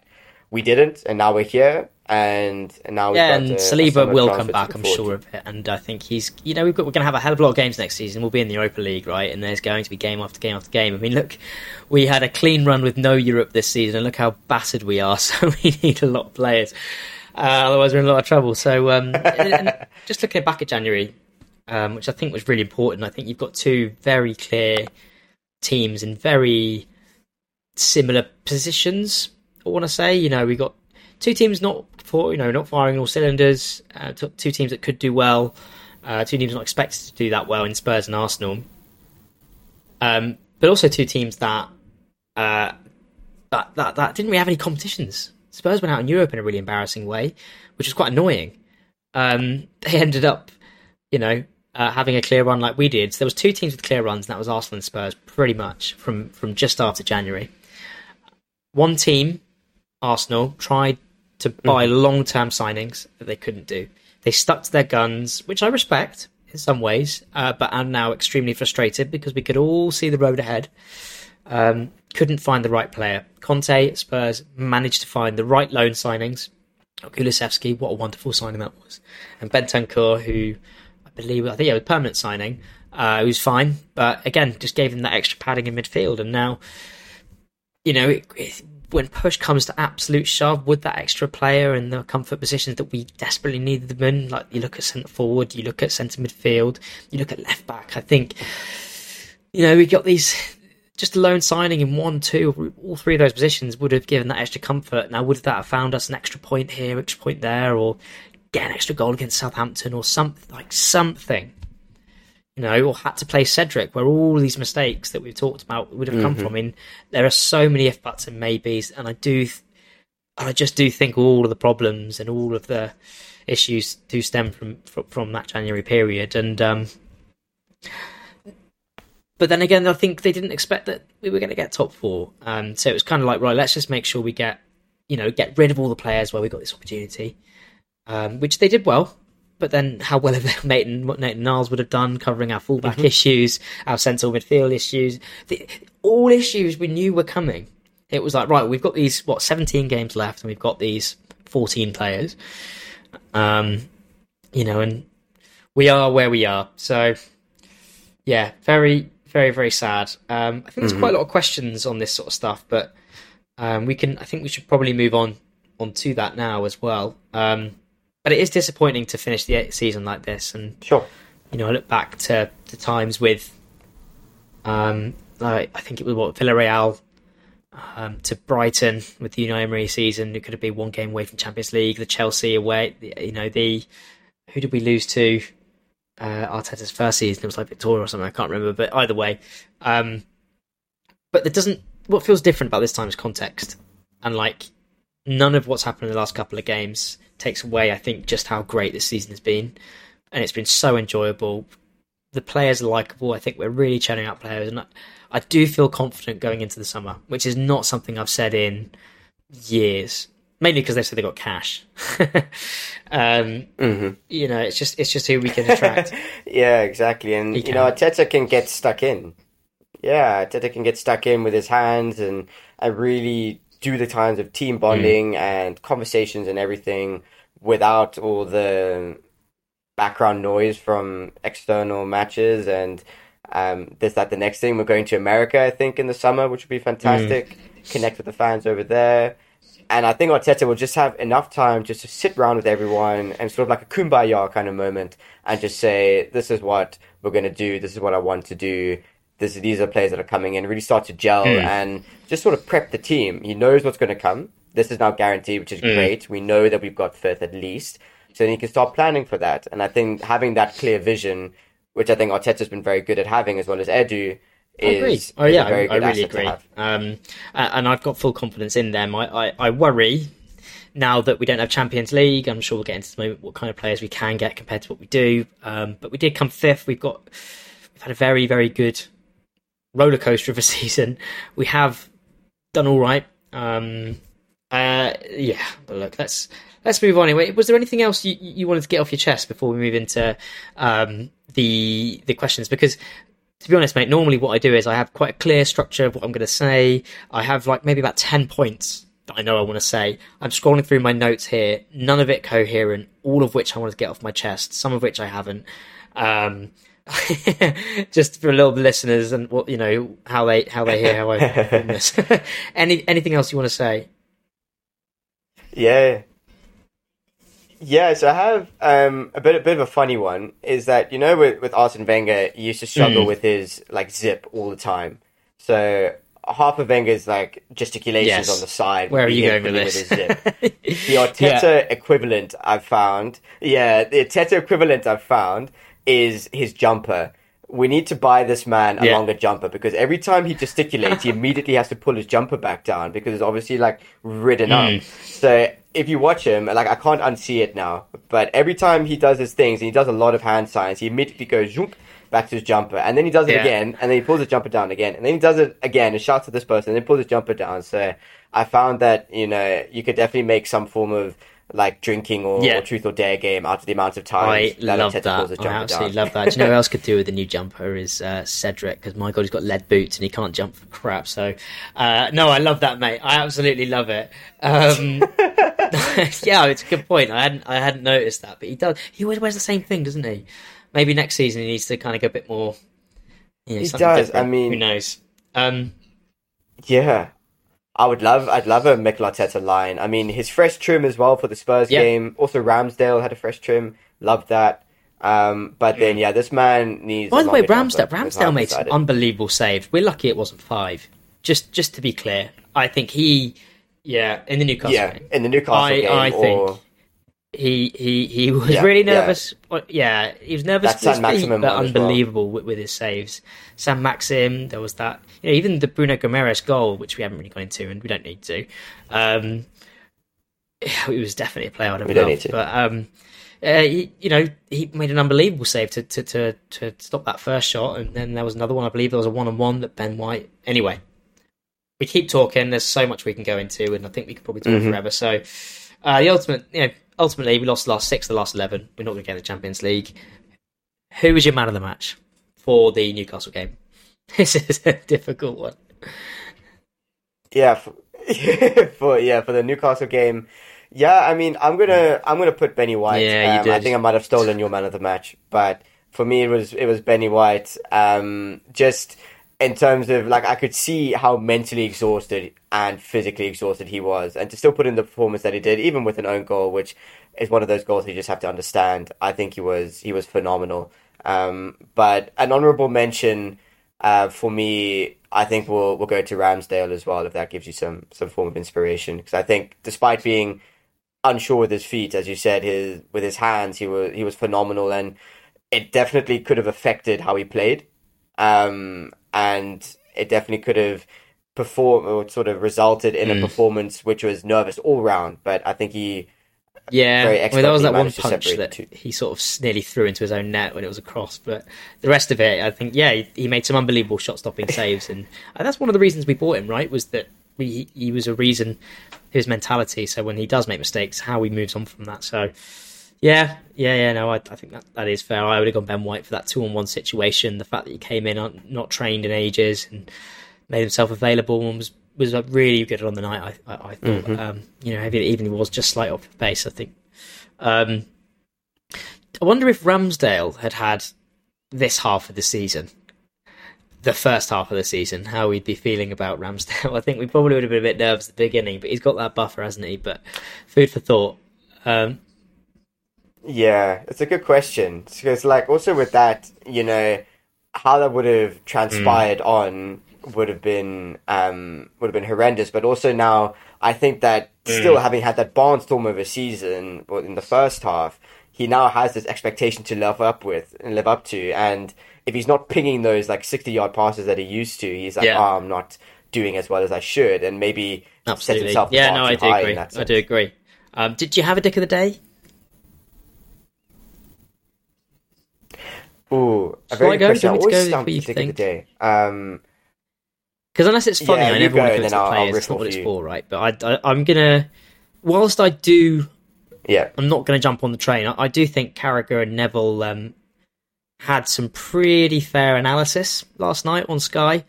Speaker 3: we didn't, and now we're here, and, and now we've
Speaker 2: Yeah,
Speaker 3: got
Speaker 2: and
Speaker 3: a- a
Speaker 2: Saliba
Speaker 3: summer
Speaker 2: will come back, I'm
Speaker 3: forward
Speaker 2: sure of it. And I think he's, you know, we've got, we're going to have a hell of a lot of games next season. We'll be in the Europa League, right? And there's going to be game after game after game. I mean, look, we had a clean run with no Europe this season, and look how battered we are. So we need a lot of players. Uh, otherwise, we're in a lot of trouble. So um, just looking back at January, um, which I think was really important. I think you've got two very clear teams in very similar positions. I want to say, you know, we got two teams not for you know not firing all cylinders. Uh, t- two teams that could do well. Uh, two teams not expected to do that well in Spurs and Arsenal. Um, but also two teams that uh, that that that didn't really have any competitions. Spurs went out in Europe in a really embarrassing way, which was quite annoying. Um, they ended up, you know, uh, having a clear run like we did. So there was two teams with clear runs, and that was Arsenal and Spurs, pretty much from from just after January. One team, Arsenal, tried to buy long term signings that they couldn't do. They stuck to their guns, which I respect in some ways, uh, but am now extremely frustrated because we could all see the road ahead. Um, couldn't find the right player. Conte Spurs managed to find the right loan signings. Kulusevski, what a wonderful signing that was, and Bentancur, who I believe I think yeah, was permanent signing. Uh, was fine, but again, just gave them that extra padding in midfield, and now you know, it, it, when push comes to absolute shove, with that extra player and the comfort positions that we desperately needed them in, like you look at centre forward, you look at centre midfield, you look at left back, I think, you know, we got these. Just a loan signing in one, two, all three of those positions would have given that extra comfort. Now, would that have found us an extra point here, extra point there, or get an extra goal against Southampton, or something like something? you know, or had to play Cedric, where all these mistakes that we've talked about would have come from. I mean, there are so many if buts and maybes, and I do, I just do think all of the problems and all of the issues do stem from from, from that January period, and um, but then again, I think they didn't expect that we were going to get top four, um, so it was kind of like right, let's just make sure we get, you know, get rid of all the players where we got this opportunity, um, which they did well but then how well have Nathan, what Nathan Niles would have done covering our fullback issues, our central midfield issues, the, all issues we knew were coming. It was like, right, we've got these, what, 17 games left and we've got these 14 players. Um, you know, and we are where we are. So, yeah, very, very, very sad. Um, I think there's quite a lot of questions on this sort of stuff, but um, we can, I think we should probably move on, on to that now as well. Um, but it is disappointing to finish the season like this. And
Speaker 3: Sure.
Speaker 2: you know, I look back to the times with, um, I, I think it was what Villarreal, um, to Brighton with the Unai Emery season. It could have been one game away from Champions League. The Chelsea away, you know, the who did we lose to? Uh, Arteta's first season. It was like Victoria or something. I can't remember. But either way, um, but it doesn't. What feels different about this time is context, and like none of what's happened in the last couple of games takes away, I think, just how great this season has been. And it's been so enjoyable. The players are likable. I think we're really churning out players. And I, I do feel confident going into the summer, which is not something I've said in years. Mainly because they've said they got cash. um, You know, it's just it's just who we can attract.
Speaker 3: Yeah, exactly. And
Speaker 2: He
Speaker 3: you know. Arteta can get stuck in. Yeah, Arteta can get stuck in with his hands and and really do the kinds of team bonding and conversations and everything without all the background noise from external matches and um, there's that the next thing we're going to America I think in the summer which would be fantastic connect with the fans over there and I think Arteta will just have enough time just to sit around with everyone and sort of like a kumbaya kind of moment and just say, this is what we're going to do. This is what I want to do. This, these are players that are coming in. Really start to gel mm. and just sort of prep the team. He knows what's going to come. This is now guaranteed, which is mm. great. We know that we've got fifth at least. So then you can start planning for that. And I think having that clear vision, which I think Arteta's been very good at having as well as Edu. Is,
Speaker 2: Oh yeah, I, I really agree. Um, and I've got full confidence in them. I, I, I worry now that we don't have Champions League. I'm sure we'll get into the moment what kind of players we can get compared to what we do. Um, but we did come fifth. We've got we've had a very very good roller coaster of a season. We have done all right. Um, uh, yeah, but look, let's let's move on. Anyway, was there anything else you, you wanted to get off your chest before we move into um, the the questions? Because to be honest, mate, normally what I do is I have quite a clear structure of what I'm going to say. I have like maybe about ten points that I know I want to say. I'm scrolling through my notes here, none of it coherent, all of which I want to get off my chest, some of which I haven't. Um, just for a little listeners and what you know how they how they hear how I this. Any anything else you want to say?
Speaker 3: Yeah. Yeah, so I have um, a bit a bit of a funny one. Is that you know with with Arsene Wenger, he used to struggle
Speaker 2: Mm.
Speaker 3: with his like zip all the time. So half of Wenger's like gesticulations
Speaker 2: Yes.
Speaker 3: on the side.
Speaker 2: Where are you going with this?
Speaker 3: his zip. The Arteta equivalent I've found, yeah, the Arteta equivalent I've found is his jumper. We need to buy this man a
Speaker 2: Yeah.
Speaker 3: longer jumper because every time he gesticulates, he immediately has to pull his jumper back down because it's obviously like ridden
Speaker 2: Mm.
Speaker 3: up. So if you watch him, like I can't unsee it now, but every time he does his things and he does a lot of hand signs, he immediately goes zoom back to his jumper, and then he does it
Speaker 2: Yeah.
Speaker 3: again, and then he pulls his jumper down again, and then he does it again and shouts at this person, and then pulls his jumper down. So I found that you know you could definitely make some form of like drinking or,
Speaker 2: Yeah.
Speaker 3: or truth or dare game out of the amount of
Speaker 2: I
Speaker 3: times that
Speaker 2: love that. I absolutely love that. Do you know who else could do with a new jumper is uh, Cedric because my god, he's got lead boots and he can't jump for crap. So, uh, no, I love that, mate. I absolutely love it. Um, yeah, it's a good point. I hadn't I hadn't noticed that, but he does. He always wears the same thing, doesn't he? Maybe next season he needs to kind of go a bit more. You know,
Speaker 3: He does,
Speaker 2: different.
Speaker 3: I mean-
Speaker 2: who knows? Um,
Speaker 3: Yeah. I would love, I'd love a Mikel Arteta line. I mean, his fresh trim as well for the Spurs
Speaker 2: Yeah.
Speaker 3: game. Also, Ramsdale had a fresh trim. Loved that. Um, but then, yeah, this man needs.
Speaker 2: by the way, Ramsdale Ramsdale made some
Speaker 3: decided.
Speaker 2: unbelievable saves. We're lucky it wasn't five. Just just to be clear, I think he, yeah, in the Newcastle
Speaker 3: Yeah,
Speaker 2: game.
Speaker 3: in the Newcastle
Speaker 2: I-
Speaker 3: game,
Speaker 2: I think
Speaker 3: or
Speaker 2: he he he was
Speaker 3: Yeah,
Speaker 2: really nervous. Well, Yeah, he was nervous
Speaker 3: That's
Speaker 2: his
Speaker 3: San
Speaker 2: feet, but
Speaker 3: as well.
Speaker 2: unbelievable with, with his saves. Sam Maxim, there was that. You know, even the Bruno Gomes goal, which we haven't really gone into, and we don't need to. Um, it was definitely a player I'd have
Speaker 3: We don't
Speaker 2: loved,
Speaker 3: need to.
Speaker 2: but um, uh, he, you know, he made an unbelievable save to, to to to stop that first shot, and then there was another one. I believe there was a one on one that Ben White. Anyway, we keep talking. There's so much we can go into, and I think we could probably talk
Speaker 3: Mm-hmm.
Speaker 2: forever. So, uh, the ultimate, you know, ultimately, we lost the last six, the last eleven. We're not going to get the Champions League. Who was your man of the match for the Newcastle game? This is a difficult one.
Speaker 3: yeah, for, for yeah for the Newcastle game. Yeah, I mean, I'm gonna I'm gonna put Benny White.
Speaker 2: Yeah, you
Speaker 3: um, I think I might have stolen your man of the match, but for me, it was it was Benny White. Um, just in terms of like, I could see how mentally exhausted and physically exhausted he was, and to still put in the performance that he did, even with an own goal, which is one of those goals you just have to understand. I think he was he was phenomenal. Um, but an honourable mention uh, for me, I think we'll we'll go to Ramsdale as well if that gives you some some form of inspiration. Because I think despite being unsure with his feet, as you said, his with his hands, he was he was phenomenal, and it definitely could have affected how he played, um, and it definitely could have performed or sort of resulted in
Speaker 2: Mm.
Speaker 3: a performance which was nervous all round. But I think he
Speaker 2: Yeah,
Speaker 3: very
Speaker 2: I there was that one punch that
Speaker 3: two.
Speaker 2: he sort of nearly threw into his own net when it was a cross, but the rest of it, I think, yeah, he, he made some unbelievable shot-stopping saves, and, and that's one of the reasons we bought him. Right, was that we, he was a reason his mentality. So when he does make mistakes, how he moves on from that. So yeah, yeah, yeah. No, I, I think that that is fair. I would have gone Ben White for that two-on-one situation. The fact that he came in not trained in ages and made himself available and was was uh, really good on the night. I I, I thought,
Speaker 3: Mm-hmm.
Speaker 2: um, you know, even he was just slight off the pace. I think. Um, I wonder if Ramsdale had had this half of the season, the first half of the season, how we'd be feeling about Ramsdale. I think we probably would have been a bit nervous at the beginning, but he's got that buffer, hasn't he? But food for thought. Um,
Speaker 3: Yeah, it's a good question because, like, also with that, you know, how that would have transpired
Speaker 2: Mm.
Speaker 3: on would have been um would have been horrendous. But also now, I think that still
Speaker 2: Mm.
Speaker 3: having had that barnstorm of a season in the first half, he now has this expectation to live up with and live up to. And if he's not pinging those like sixty yard passes that he used to, he's like,
Speaker 2: Yeah.
Speaker 3: oh, I'm not doing as well as I should, and maybe sets
Speaker 2: absolutely.
Speaker 3: himself
Speaker 2: Yeah, no, I do
Speaker 3: high in
Speaker 2: agree. I do agree. Um, did you have a dick of the day?
Speaker 3: Ooh, a very
Speaker 2: I
Speaker 3: good
Speaker 2: go?
Speaker 3: question. I
Speaker 2: Do you to
Speaker 3: always stump
Speaker 2: before you
Speaker 3: the dick of the
Speaker 2: think?
Speaker 3: day. Um,
Speaker 2: Because unless it's funny,
Speaker 3: Yeah,
Speaker 2: I never want to go into the players. It's not what it's
Speaker 3: you.
Speaker 2: for, right? But I, I, I'm gonna, whilst I do
Speaker 3: Yeah.
Speaker 2: I'm not going to jump on the train. I, I do think Carragher and Neville um, had some pretty fair analysis last night on Sky.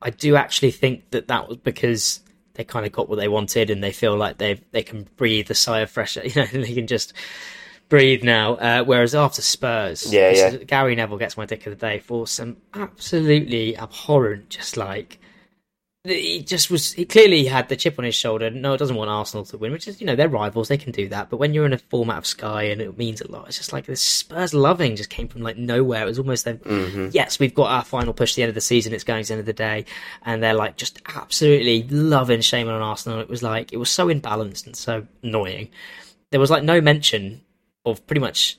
Speaker 2: I do actually think that that was because they kind of got what they wanted and they feel like they they can breathe a sigh of fresh air. You know, they can just breathe now. Uh, whereas after Spurs,
Speaker 3: Yeah, yeah.
Speaker 2: is- Gary Neville gets my dick of the day for some absolutely abhorrent, just like he just was. He clearly had the chip on his shoulder. No, it doesn't want Arsenal to win, which is you know they're rivals. They can do that. But when you're in a format of Sky and it means a lot, it's just like this Spurs loving just came from like nowhere. It was almost them.
Speaker 3: Mm-hmm.
Speaker 2: Yes, we've got our final push the end of the season. It's going to the end of the day, and they're like just absolutely loving shaming on Arsenal. It was like it was so imbalanced and so annoying. There was like no mention of pretty much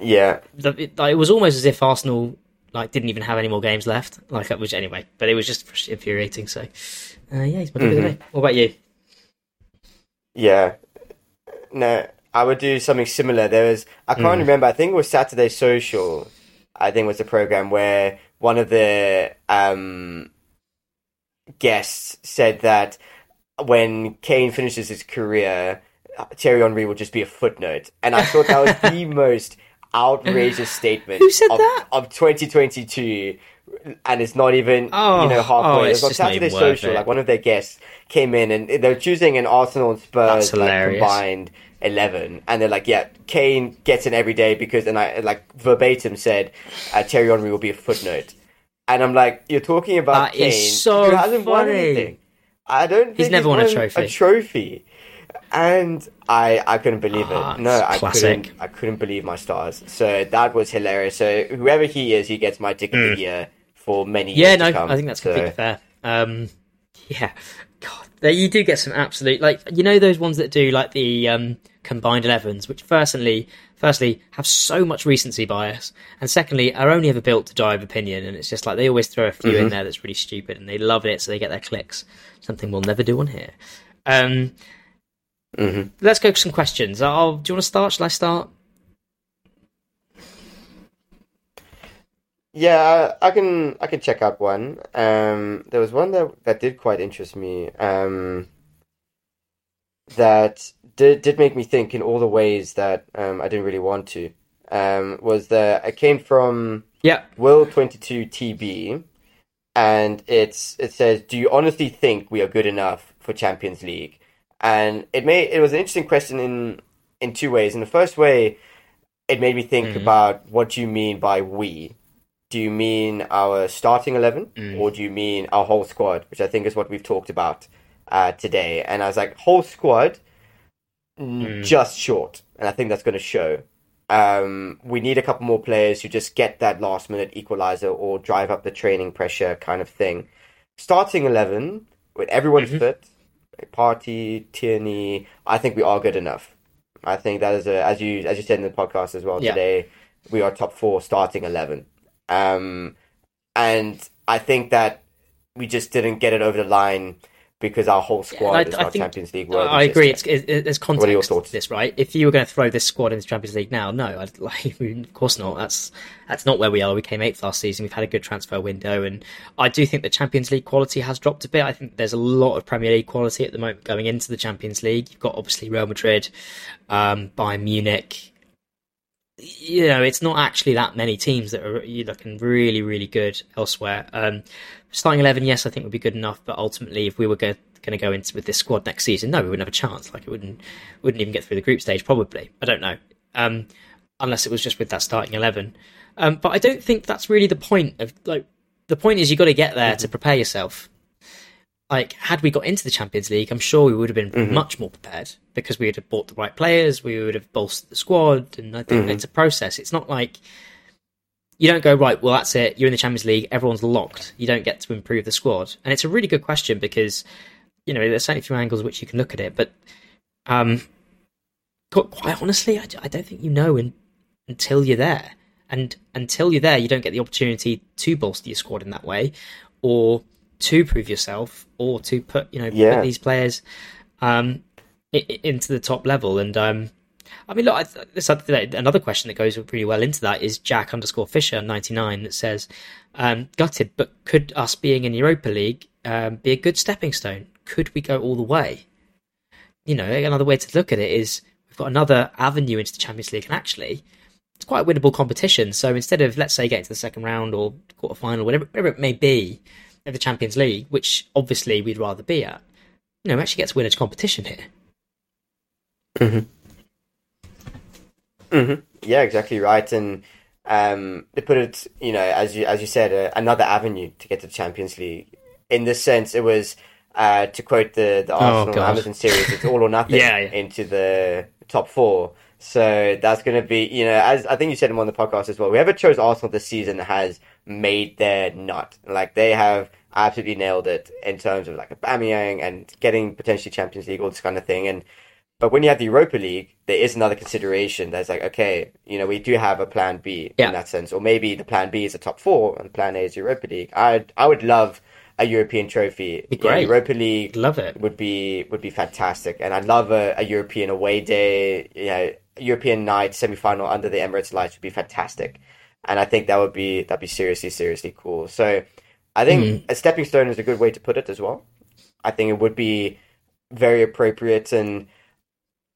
Speaker 3: Yeah.
Speaker 2: the, it, it was almost as if Arsenal like didn't even have any more games left. Like which anyway, but it was just infuriating. So uh, yeah, he's my mm
Speaker 3: Mm-hmm.
Speaker 2: What about you?
Speaker 3: Yeah. No, I would do something similar. There was I can't
Speaker 2: Mm.
Speaker 3: remember. I think it was Saturday Social. I think was the program where one of the um, guests said that when Kane finishes his career, Thierry Henry will just be a footnote, and I thought that was the most outrageous statement.
Speaker 2: Who said
Speaker 3: of,
Speaker 2: that?
Speaker 3: of 2022? And it's not even
Speaker 2: Oh,
Speaker 3: you know halfway.
Speaker 2: oh,
Speaker 3: it
Speaker 2: it's
Speaker 3: was on
Speaker 2: just not
Speaker 3: Saturday
Speaker 2: even
Speaker 3: Social.
Speaker 2: it.
Speaker 3: Like one of their guests came in and they were choosing an Arsenal and Spurs like, combined eleven, and they're like, yeah, Kane gets in every day because, and I like verbatim said, uh, Thierry Henry will be a footnote, and I'm like, you're talking about
Speaker 2: That
Speaker 3: Kane
Speaker 2: so
Speaker 3: who hasn't won anything. I don't. Think
Speaker 2: never won a trophy.
Speaker 3: A trophy. And I, I couldn't believe
Speaker 2: Ah,
Speaker 3: it. No, I
Speaker 2: classic.
Speaker 3: couldn't. I couldn't believe my stars. So that was hilarious. So whoever he is, he gets my dick of the year for many.
Speaker 2: Yeah,
Speaker 3: years
Speaker 2: no,
Speaker 3: to come.
Speaker 2: I think that's
Speaker 3: So-
Speaker 2: fair. Um, yeah, God, there you do get some absolute like you know those ones that do like the um, combined elevens, which firstly, firstly have so much recency bias, and secondly are only ever built to drive opinion, and it's just like they always throw a few
Speaker 3: Mm-hmm.
Speaker 2: in there that's really stupid, and they love it, so they get their clicks. Something we'll never do on here. Um,
Speaker 3: Mhm.
Speaker 2: Let's go to some questions. I'll, do you want to start? Shall I start?
Speaker 3: Yeah, I I can I can check out one. Um, there was one that that did quite interest me. Um, that did did make me think in all the ways that um, I didn't really want to. Um, was that it came from
Speaker 2: Yeah.
Speaker 3: Will twenty two TB, and it's it says, "Do you honestly think we are good enough for Champions League?" And it made it was an interesting question in in two ways. In the first way, it made me think
Speaker 2: Mhm.
Speaker 3: about what do you mean by we. Do you mean our starting 11
Speaker 2: Mm.
Speaker 3: or do you mean our whole squad, which I think is what we've talked about uh, today? And I was like, whole squad,
Speaker 2: Mm.
Speaker 3: just short. And I think that's going to show. Um, we need a couple more players who just get that last minute equalizer or drive up the training pressure kind of thing. Starting 11, with everyone
Speaker 2: Mhm.
Speaker 3: fit, Partey, Tierney, I think we are good enough. I think that is a, as you as you said in the podcast as well
Speaker 2: Yeah.
Speaker 3: today, we are top four starting eleven. Um, and I think that we just didn't get it over the line because our whole squad
Speaker 2: I-
Speaker 3: is
Speaker 2: I
Speaker 3: not
Speaker 2: think-
Speaker 3: Champions League worthy.
Speaker 2: I agree. It's,
Speaker 3: yet.
Speaker 2: it, there's
Speaker 3: What are your
Speaker 2: context
Speaker 3: thoughts?
Speaker 2: to this, right? If you were going to throw this squad into the Champions League now, no, I'd like, of course not. That's that's not where we are. We came eighth last season. We've had a good transfer window, and I do think the Champions League quality has dropped a bit. I think there's a lot of Premier League quality at the moment going into the Champions League. You've got obviously Real Madrid, um, Bayern Munich. You know, it's not actually that many teams that are you're looking really, really good elsewhere. Um, starting eleven, yes, I think would be good enough. But ultimately, if we were going to go into with this squad next season, no, we wouldn't have a chance. Like it wouldn't wouldn't even get through the group stage. Probably, I don't know. Um, unless it was just with that starting eleven. Um, but I don't think that's really the point of like the point is you got to get there to prepare yourself. Like had we got into the Champions League, I'm sure we would have been much more prepared because we would have bought the right players, we would have bolstered the squad, and I think it's a process. It's not like you don't go right. Well, that's it. You're in the Champions League. Everyone's locked. You don't get to improve the squad, and it's a really good question because you know there's certainly a few angles which you can look at it, but um, quite quite honestly, I, I don't think you know in, until you're there, and until you're there, you don't get the opportunity to bolster your squad in that way, or to prove yourself, or to put you know
Speaker 3: Yeah.
Speaker 2: put these players um, into the top level. And um, I mean, look, I, th- another question that goes really well into that is Jack underscore Fisher ninety nine that says, um, "Gutted, but could us being in Europa League um, be a good stepping stone? Could we go all the way?" You know, another way to look at it is we've got another avenue into the Champions League, and actually, it's quite a winnable competition. So instead of let's say getting to the second round or quarter final, whatever, whatever it may be, the Champions League, which obviously we'd rather be at, you know, actually gets to win a competition here.
Speaker 3: Mm-hmm. Yeah, exactly right. And um, they put it, you know, as you as you said, uh, another avenue to get to the Champions League. In this sense, it was uh, to quote the the Arsenal
Speaker 2: God.
Speaker 3: Amazon series, "It's all or nothing"
Speaker 2: Yeah, yeah.
Speaker 3: into the top four. So that's going to be, you know, as I think you said on the podcast as well. Whoever chose Arsenal this season has made their nut. Like they have absolutely nailed it in terms of like a Aubameyang and getting potentially Champions League, all this kind of thing. And but when you have the Europa League, there is another consideration. There's like, okay, you know, we do have a plan B
Speaker 2: Yeah.
Speaker 3: in that sense, or maybe the plan B is a top four and plan A is Europa League. I I would love a European trophy.
Speaker 2: Be great.
Speaker 3: Europa League
Speaker 2: Love it.
Speaker 3: would be would be fantastic, and I'd love a, a European away day. You know, European night semi final under the Emirates lights would be fantastic, and I think that would be that'd be seriously seriously cool. So, I think
Speaker 2: Mm.
Speaker 3: a stepping stone is a good way to put it as well. I think it would be very appropriate and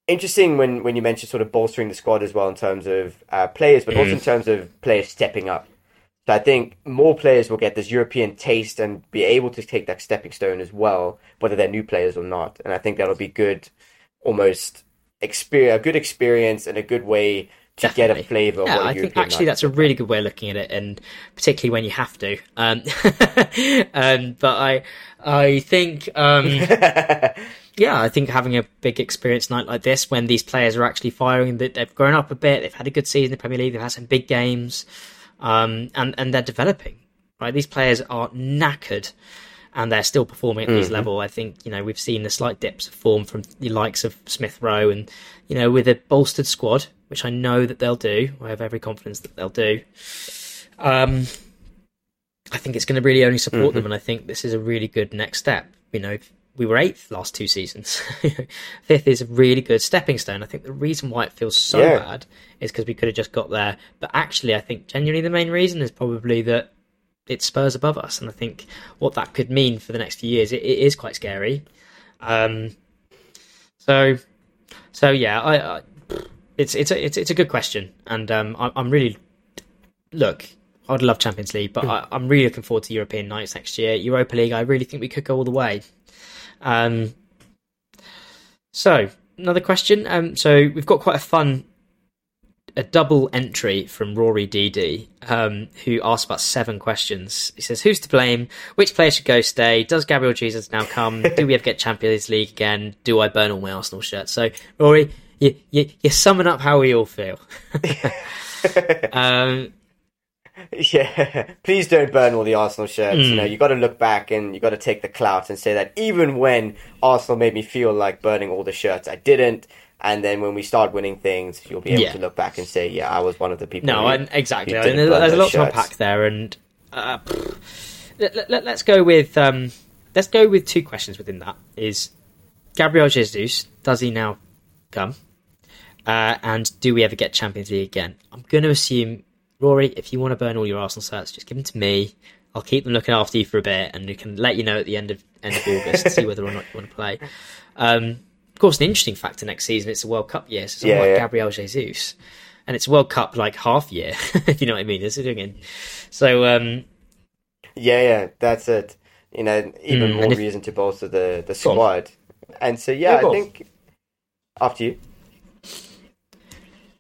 Speaker 3: interesting when when you mentioned sort of bolstering the squad as well in terms of uh, players, but
Speaker 2: Mm.
Speaker 3: also in terms of players stepping up. So I think more players will get this European taste and be able to take that stepping stone as well, whether they're new players or not. And I think that'll be good, almost experience, a good experience and a good way to get a flavour of
Speaker 2: Yeah, I think actually that's a really good way of looking at it, and particularly when you have to. Um, um, but I, I think, um, yeah, I think having a big experience night like this, when these players are actually firing, that they've grown up a bit, they've had a good season in the Premier League, they've had some big games, um, and and they're developing. Right, these players are knackered, and they're still performing at this level. I think you know we've seen the slight dips of form from the likes of Smith Rowe, and you know with a bolstered squad, which I know that they'll do. I have every confidence that they'll do. Um, I think it's going to really only support them, and I think this is a really good next step. You know, we were eighth last two seasons. Fifth is a really good stepping stone. I think the reason why it feels so
Speaker 3: Yeah.
Speaker 2: bad is because we could have just got there. But actually, I think genuinely the main reason is probably that it's Spurs above us, and I think what that could mean for the next few years it, it is quite scary. Um, so, so yeah, I, I it's it's a it's, it's a good question, and um, I, I'm really look. I'd love Champions League, but I, I'm really looking forward to European nights next year. Europa League, I really think we could go all the way. Um, so another question. Um, so we've got quite a fun, a double entry from Rory DD, um, who asked about seven questions. He says, "Who's to blame? Which player should go? Stay? Does Gabriel Jesus now come? Do we ever get Champions League again? Do I burn all my Arsenal shirts?" So Rory, you you you're summing up how we all feel. um,
Speaker 3: Yeah, please don't burn all the Arsenal shirts. You
Speaker 2: Hmm.
Speaker 3: know, you got to look back and you got to take the clout and say that even when Arsenal made me feel like burning all the shirts, I didn't. And then when we start winning things, you'll be able
Speaker 2: Yeah.
Speaker 3: to look back and say, "Yeah, I was one of the people."
Speaker 2: No,
Speaker 3: who-
Speaker 2: and exactly. And there's, a lot to unpack there, and uh, let, let, us go with um, let's go with two questions within that. Is Gabriel Jesus does he now come, uh, and do we ever get Champions League again? I'm going to assume Rory, if you want to burn all your Arsenal shirts, just give them to me. I'll keep them looking after you for a bit, and we can let you know at the end of end of August to see whether or not you want to play. Um, course, an interesting factor next season. It's a World Cup year, so someone
Speaker 3: Yeah,
Speaker 2: like
Speaker 3: yeah.
Speaker 2: Gabriel Jesus, and it's World Cup like half year, if you know what I mean. Is it again? So um,
Speaker 3: Yeah, yeah, that's it. You know, even
Speaker 2: Mm,
Speaker 3: more
Speaker 2: if-
Speaker 3: reason to bolster the the squad. And so, yeah,
Speaker 2: Yeah,
Speaker 3: I think after you.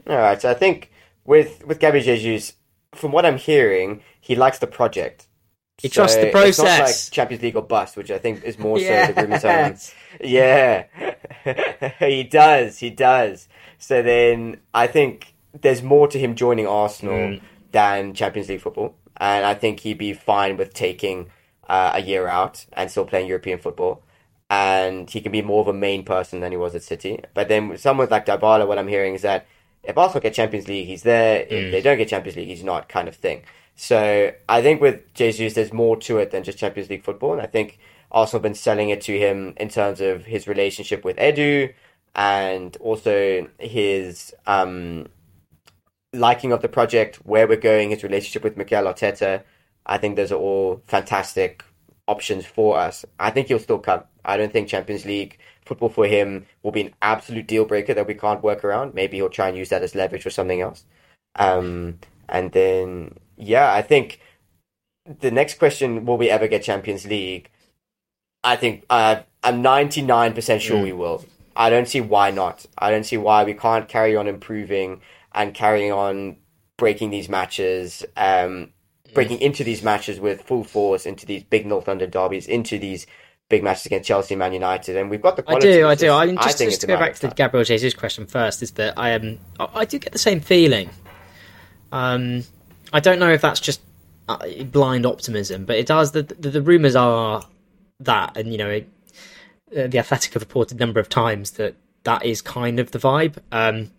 Speaker 3: All right, so I think with with Gabby Jesus, from what I'm hearing, he likes the project.
Speaker 2: He trusts the
Speaker 3: not like
Speaker 2: process.
Speaker 3: Champions League or bust, which I think is more so the on. Yeah, he does. He does. So then I think there's more to him joining Arsenal
Speaker 2: Mm.
Speaker 3: than Champions League football, and I think he'd be fine with taking uh, a year out and still playing European football. And he can be more of a main person than he was at City. But then someone like Dybala, what I'm hearing is that if Arsenal get Champions League, he's there.
Speaker 2: Mm.
Speaker 3: If they don't get Champions League, he's not, kind of thing. So I think with Jesus, there's more to it than just Champions League football. And I think Arsenal have been selling it to him in terms of his relationship with Edu and also his um, liking of the project, where we're going, his relationship with Mikel Arteta. I think those are all fantastic options for us. I think he'll still come. I don't think Champions League football for him will be an absolute deal breaker that we can't work around. Maybe he'll try and use that as leverage for something else. Um, and then, yeah, I think the next question: Will we ever get Champions League? I think uh, I'm 99% sure
Speaker 2: Mm.
Speaker 3: we will. I don't see why not. I don't see why we can't carry on improving and carrying on breaking these matches, um, breaking into these matches with full force, into these big North London derbies, into these big matches against Chelsea, Man United, and we've got the quality.
Speaker 2: I do, I do. I just,
Speaker 3: think
Speaker 2: just to go back to the. Gabriel Jesus question first is that I am I, I do get the same feeling. Um, I don't know if that's just uh, blind optimism, but it does. The the, the rumors are that, and you know, it, uh, the Athletic have reported a number of times that that is kind of the vibe. Um,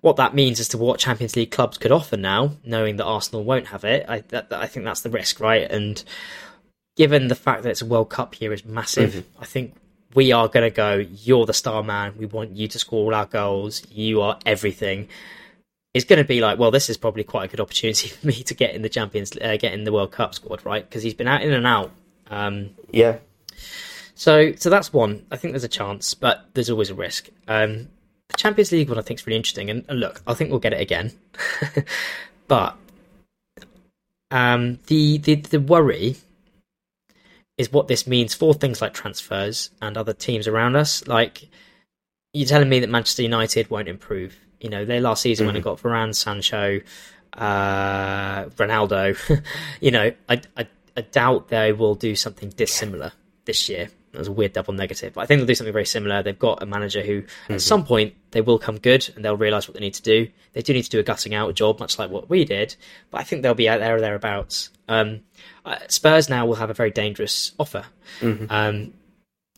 Speaker 2: what that means as to what Champions League clubs could offer now, knowing that Arsenal won't have it, I that, I think that's the risk, right? And given the fact that it's a World Cup year is massive, I think we are going to go. You're the star man. We want you to score all our goals. You are everything. It's going to be like, well, this is probably quite a good opportunity for me to get in the Champions, uh, get in the World Cup squad, right? Because he's been out in and out. Um,
Speaker 3: Yeah,
Speaker 2: so, so that's one. I think there's a chance, but there's always a risk. Um, the Champions League one I think is really interesting, and, and look, I think we'll get it again. but um, the the the worry is what this means for things like transfers and other teams around us. Like you're telling me that Manchester United won't improve. You know, their last season when it got Varane, Sancho, uh, Ronaldo. you know, I, I I doubt they will do something dissimilar this year. That was a weird double negative. But I think they'll do something very similar. They've got a manager who, at some point, they will come good and they'll realise what they need to do. They do need to do a gutting out job, much like what we did, but I think they'll be out there or thereabouts. Um, Spurs now will have a very dangerous offer. Um,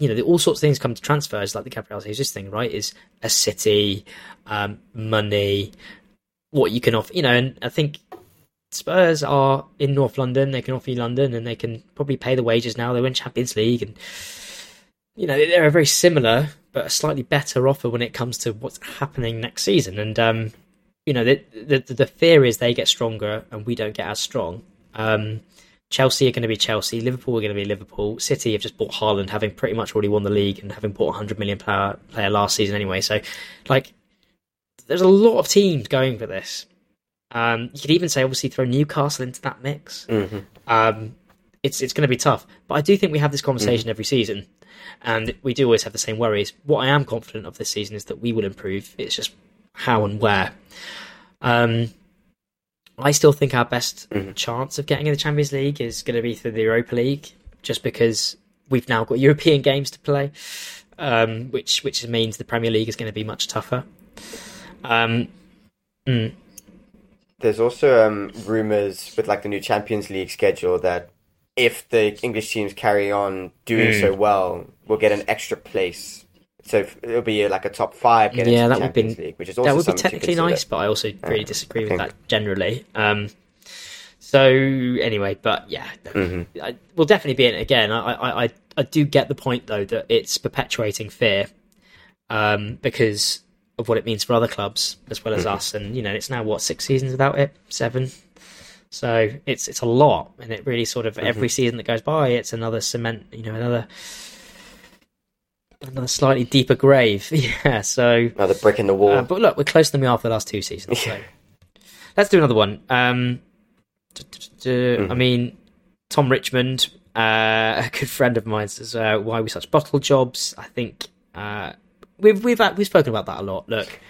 Speaker 2: you know, all sorts of things come to transfers, like the Gabriel Jesus thing, right? Is a city, um, money, what you can offer. You know, and I think Spurs are in North London. They can offer you London, and they can probably pay the wages now. They win Champions League, and you know they're a very similar but a slightly better offer when it comes to what's happening next season. And um, you know the, the the fear is they get stronger and we don't get as strong. Um, Chelsea are going to be Chelsea. Liverpool are going to be Liverpool. City have just bought Haaland, having pretty much already won the league and having bought a hundred million player, player last season anyway. So, like, there's a lot of teams going for this. Um, you could even say, obviously, throw Newcastle into that mix.
Speaker 3: Mhm.
Speaker 2: Um, it's it's going to be tough, but I do think we have this conversation every season, and we do always have the same worries. What I am confident of this season is that we will improve. It's just how and where. Um, I still think our best chance of getting in the Champions League is going to be through the Europa League, just because we've now got European games to play, um, which which means the Premier League is going to be much tougher. Um, mm,
Speaker 3: There's also um, rumors with like the new Champions League schedule that if the English teams carry on doing
Speaker 2: Hmm.
Speaker 3: so well, we'll get an extra place. So it'll be like a top five get
Speaker 2: Yeah, that
Speaker 3: the
Speaker 2: would be-
Speaker 3: League, which is also
Speaker 2: that would be technically nice, but I also really disagree with that generally. Um, so anyway, but yeah,
Speaker 3: Mm-hmm.
Speaker 2: I, we'll definitely be in it again. I, I, I, I do get the point though that it's perpetuating fear um, because of what it means for other clubs as well as
Speaker 3: Mm-hmm.
Speaker 2: us. And you know, it's now what six seasons without it, seven. So it's it's a lot, and it really sort of
Speaker 3: Mm-hmm.
Speaker 2: every season that goes by, it's another cement, you know, another another slightly deeper grave. Yeah. So
Speaker 3: Another brick in the wall.
Speaker 2: uh, but look, we're closer than we are for the last two seasons. So let's do another one. Um, d- d- d-
Speaker 3: Mm-hmm.
Speaker 2: I mean, Tom Richmond, uh, a good friend of mine, says uh, why we such bottle jobs. I think uh, we've we've we've spoken about that a lot. Look,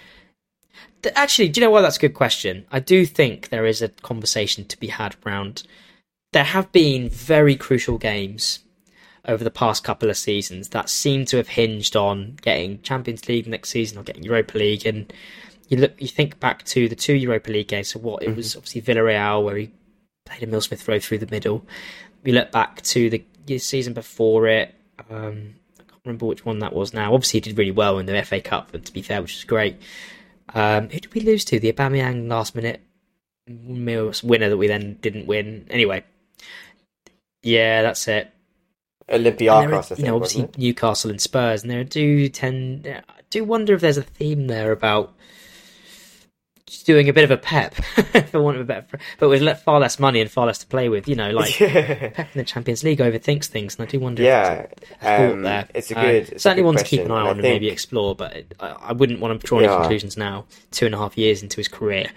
Speaker 2: actually, do you know why that's a good question? I do think there is a conversation to be had around. There have been very crucial games over the past couple of seasons that seem to have hinged on getting Champions League next season or getting Europa League. And you look, you think back to the two Europa League games. So what it was obviously Villarreal where he played Emile Smith Rowe through the middle. We look back to the season before it. Um, I can't remember which one that was now. Obviously, he did really well in the FA Cup, and to be fair, which is great. Um, who did we lose to? The Aubameyang last minute winner that we then didn't win. Anyway, yeah, that's it.
Speaker 3: Olympiacos,
Speaker 2: are, you know, obviously
Speaker 3: it?
Speaker 2: Newcastle and Spurs, and there do tend. I do wonder if there's a theme there about doing a bit of a pep, for want of a better, but with far less money and far less to play with. You know, like Pep in the Champions League overthinks things, and I do wonder.
Speaker 3: Yeah,
Speaker 2: if it's a thought
Speaker 3: um,
Speaker 2: there.
Speaker 3: it's a
Speaker 2: Uh,
Speaker 3: good- it's a
Speaker 2: certainly
Speaker 3: good
Speaker 2: one to keep an eye
Speaker 3: and
Speaker 2: on and maybe explore, but it, I, I wouldn't want to draw any
Speaker 3: Yeah.
Speaker 2: conclusions now, two and a half years into his career.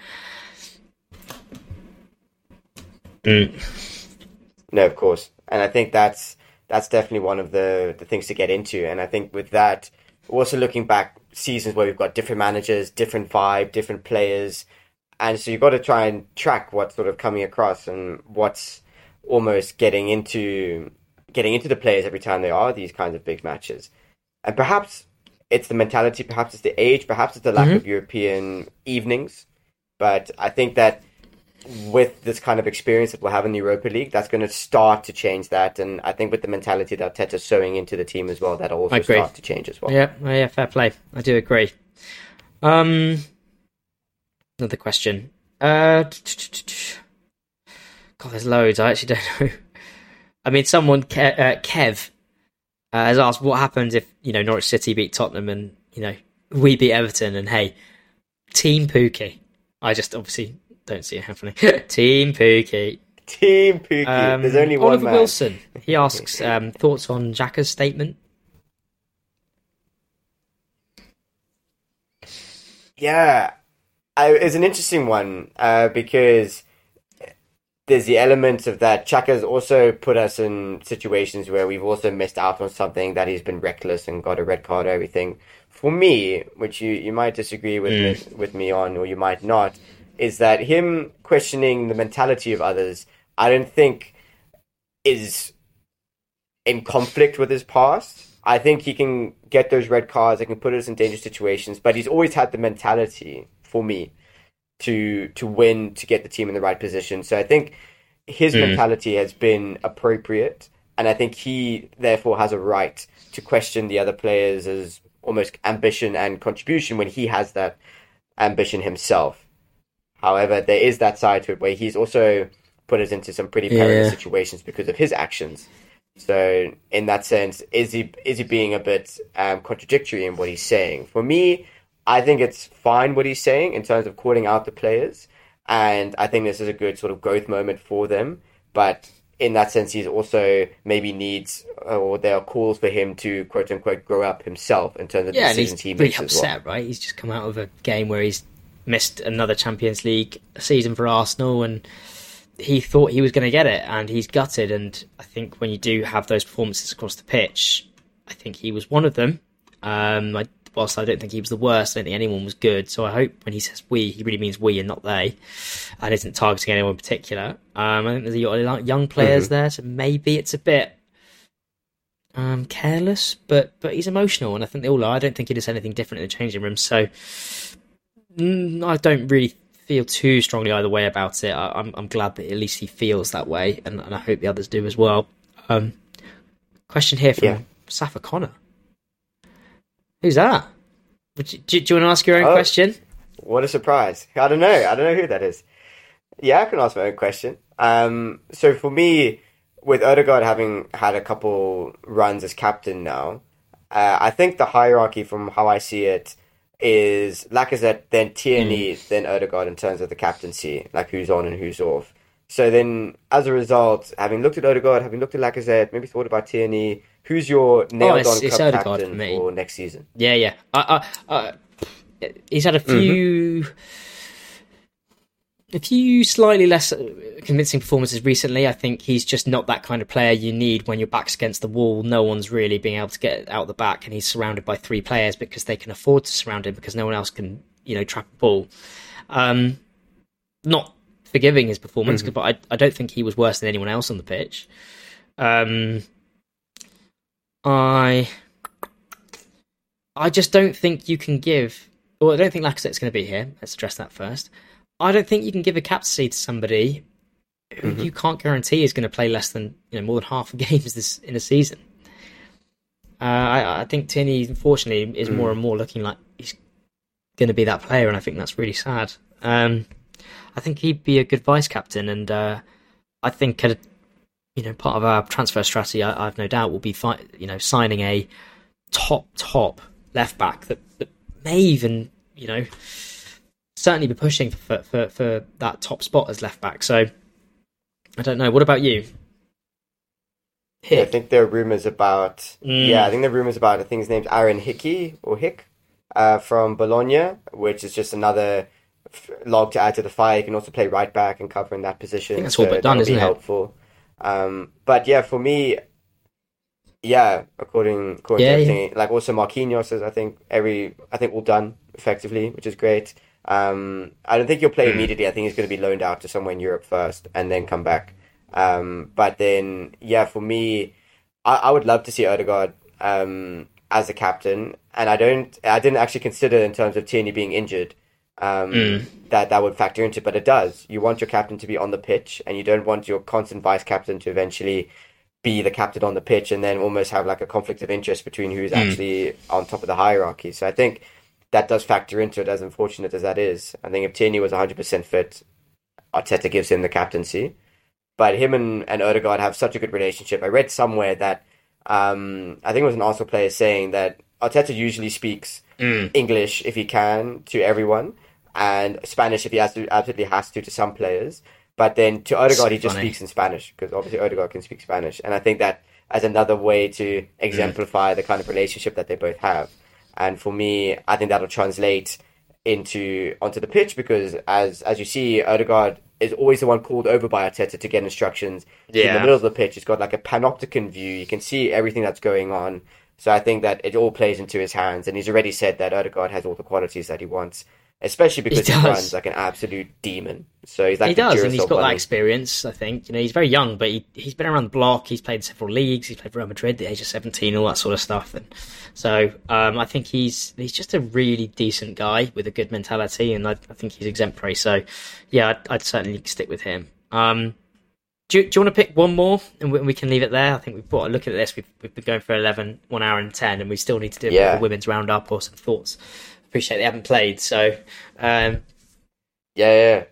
Speaker 3: No, of course, and I think that's that's definitely one of the the things to get into. And I think with that, also looking back seasons where we've got different managers, different vibe, different players, and so you've got to try and track what's sort of coming across and what's almost getting into getting into the players every time they are these kinds of big matches. And perhaps it's the mentality, perhaps it's the age, perhaps it's the lack mm-hmm. of European evenings. But I think that with this kind of experience that we'll have in the Europa League, that's going to start to change that. And I think with the mentality that Arteta's sowing into the team as well, that'll also start to change as well.
Speaker 2: Yeah, oh, yeah, fair play. I do agree. Um, another question. Uh, God, there's loads. I actually don't know. I mean, someone, Ke- uh, Kev, uh, has asked what happens if you know Norwich City beat Tottenham and you know we beat Everton and hey, Teemu Pukki. I just obviously don't see it happening. Teemu Pukki.
Speaker 3: Teemu Pukki.
Speaker 2: Um,
Speaker 3: There's only one
Speaker 2: Oliver
Speaker 3: man.
Speaker 2: Wilson. He asks um, thoughts on Xhaka's statement.
Speaker 3: Yeah, I, it's an interesting one uh, because there's the elements of that. Xhaka's also put us in situations where we've also missed out on something that he's been reckless and got a red card or everything. For me, which you, you might disagree with me, with me on, or you might not, is that him questioning the mentality of others. I don't think is in conflict with his past. I think he can get those red cards. He can put us in dangerous situations, but he's always had the mentality for me to to win, to get the team in the right position. So I think his hmm. mentality has been appropriate, and I think he therefore has a right to question the other players' as almost ambition and contribution when he has that ambition himself. However, there is that side to it where he's also put us into some pretty perilous
Speaker 2: Yeah.
Speaker 3: situations because of his actions. So, in that sense, is he is he being a bit um, contradictory in what he's saying? For me, I think it's fine what he's saying in terms of calling out the players, and I think this is a good sort of growth moment for them. But in that sense, he's also maybe needs or there are calls for him to quote unquote grow up himself in terms of
Speaker 2: Yeah,
Speaker 3: decisions
Speaker 2: he's
Speaker 3: he makes as well.
Speaker 2: upset, right? He's just come out of a game where he's missed another Champions League season for Arsenal, and he thought he was going to get it, and he's gutted. And I think when you do have those performances across the pitch, I think he was one of them. Um, I, whilst I don't think he was the worst, I don't think anyone was good. So I hope when he says we, he really means we and not they, and isn't targeting anyone in particular. Um, I think there's a lot of young players there, so maybe it's a bit um, careless, but but he's emotional, and I think they all are. I don't think he does anything different in the changing room, so I don't really feel too strongly either way about it. I, I'm I'm glad that at least he feels that way, and, and I hope the others do as well. Um, question here from
Speaker 3: Yeah.
Speaker 2: Safa Connor. Who's that? Would you, do, do you want to ask your own
Speaker 3: Oh.
Speaker 2: question?
Speaker 3: What a surprise! I don't know. I don't know who that is. Yeah, I can ask my own question. Um, so for me, with Odegaard having had a couple runs as captain now, uh, I think the hierarchy from how I see it is Lacazette, then Tierney, mm. then Odegaard in terms of the captaincy, like who's on and who's off. So then, as a result, having looked at Odegaard, having looked at Lacazette, maybe thought about Tierney, who's your
Speaker 2: oh, nailed-on Oh,
Speaker 3: club
Speaker 2: Odegaard
Speaker 3: captain
Speaker 2: for
Speaker 3: for next season?
Speaker 2: Yeah, yeah. I, I, I, he's had a mm-hmm. few, a few slightly less uh, convincing performances recently. I think he's just not that kind of player you need when your back's against the wall. No one's really being able to get out the back, and he's surrounded by three players because they can afford to surround him because no one else can, you know, trap a ball. Um, not forgiving his performance, but I, I don't think he was worse than anyone else on the pitch. Um, I I just don't think you can give. Well, I don't think Lacazette's going to be here. Let's address that first. I don't think you can give a captaincy to somebody who you can't guarantee is going to play less than you know more than half the games this in a season. Uh, I, I think Tierney, unfortunately, is more and more looking like he's going to be that player, and I think that's really sad. Um, I think he'd be a good vice captain, and uh, I think uh, you know part of our transfer strategy, I, I've no doubt, will be fi- you know signing a top top left back that, that may even you know certainly be pushing for, for for that top spot as left back. So I don't know. What about you?
Speaker 3: Yeah, I think there are rumors about.
Speaker 2: Mm.
Speaker 3: Yeah, I think there are rumors about. I think his name's Aaron Hickey or Hick uh, from Bologna, which is just another f- log to add to the fire. You can also play right back and cover in that position.
Speaker 2: I think that's all but done, isn't
Speaker 3: be
Speaker 2: it?
Speaker 3: helpful. Um, but yeah, for me, yeah, according according
Speaker 2: Yeah,
Speaker 3: to
Speaker 2: yeah.
Speaker 3: everything, like also Marquinhos is I think every I think all done effectively, which is great. Um, I don't think he'll
Speaker 2: Hmm.
Speaker 3: play immediately. I think he's going to be loaned out to somewhere in Europe first and then come back. Um, but then yeah, for me, I, I would love to see Odegaard um, as a captain, and I don't. I didn't actually consider in terms of Tierney being injured um,
Speaker 2: Mm.
Speaker 3: that that would factor into, but it does. You want your captain to be on the pitch, and you don't want your constant vice captain to eventually be the captain on the pitch, and then almost have like a conflict of interest between who's actually on top of the hierarchy. So I think that does factor into it. As unfortunate as that is, I think if Tierney was one hundred percent fit, Arteta gives him the captaincy. But him and, and Odegaard have such a good relationship. I read somewhere that um, I think it was an Arsenal player saying that Arteta usually speaks
Speaker 2: Mm.
Speaker 3: English if he can to everyone, and Spanish if he has to, absolutely has to to some players. But then to Odegaard, he just
Speaker 2: funny.
Speaker 3: speaks in Spanish because obviously Odegaard can speak Spanish, and I think that as another way to exemplify the kind of relationship that they both have. And for me, I think that'll translate into onto the pitch because as as you see, Odegaard is always the one called over by Arteta to get instructions. He's in the middle of the pitch. He's got like a panopticon view. You can see everything that's going on. So I think that it all plays into his hands, and he's already said that Odegaard has all the qualities that he wants, especially because he,
Speaker 2: does.
Speaker 3: runs like an absolute demon. So he's like
Speaker 2: he does, and he's got that experience. I think you know he's very young, but he he's been around the block. He's played several leagues. He's played for Real Madrid at the age of seventeen, all that sort of stuff. And so um, I think he's he's just a really decent guy with a good mentality, and I, I think he's exemplary. So yeah, I'd, I'd certainly stick with him. Um, do you, do you want to pick one more, and we, we can leave it there? I think we've brought a look at this. We've, we've been going for 11, one hour and ten, and we still need to do a bit
Speaker 3: Yeah.
Speaker 2: of a women's roundup or some thoughts. Appreciate they haven't played, so um,
Speaker 3: Yeah, yeah.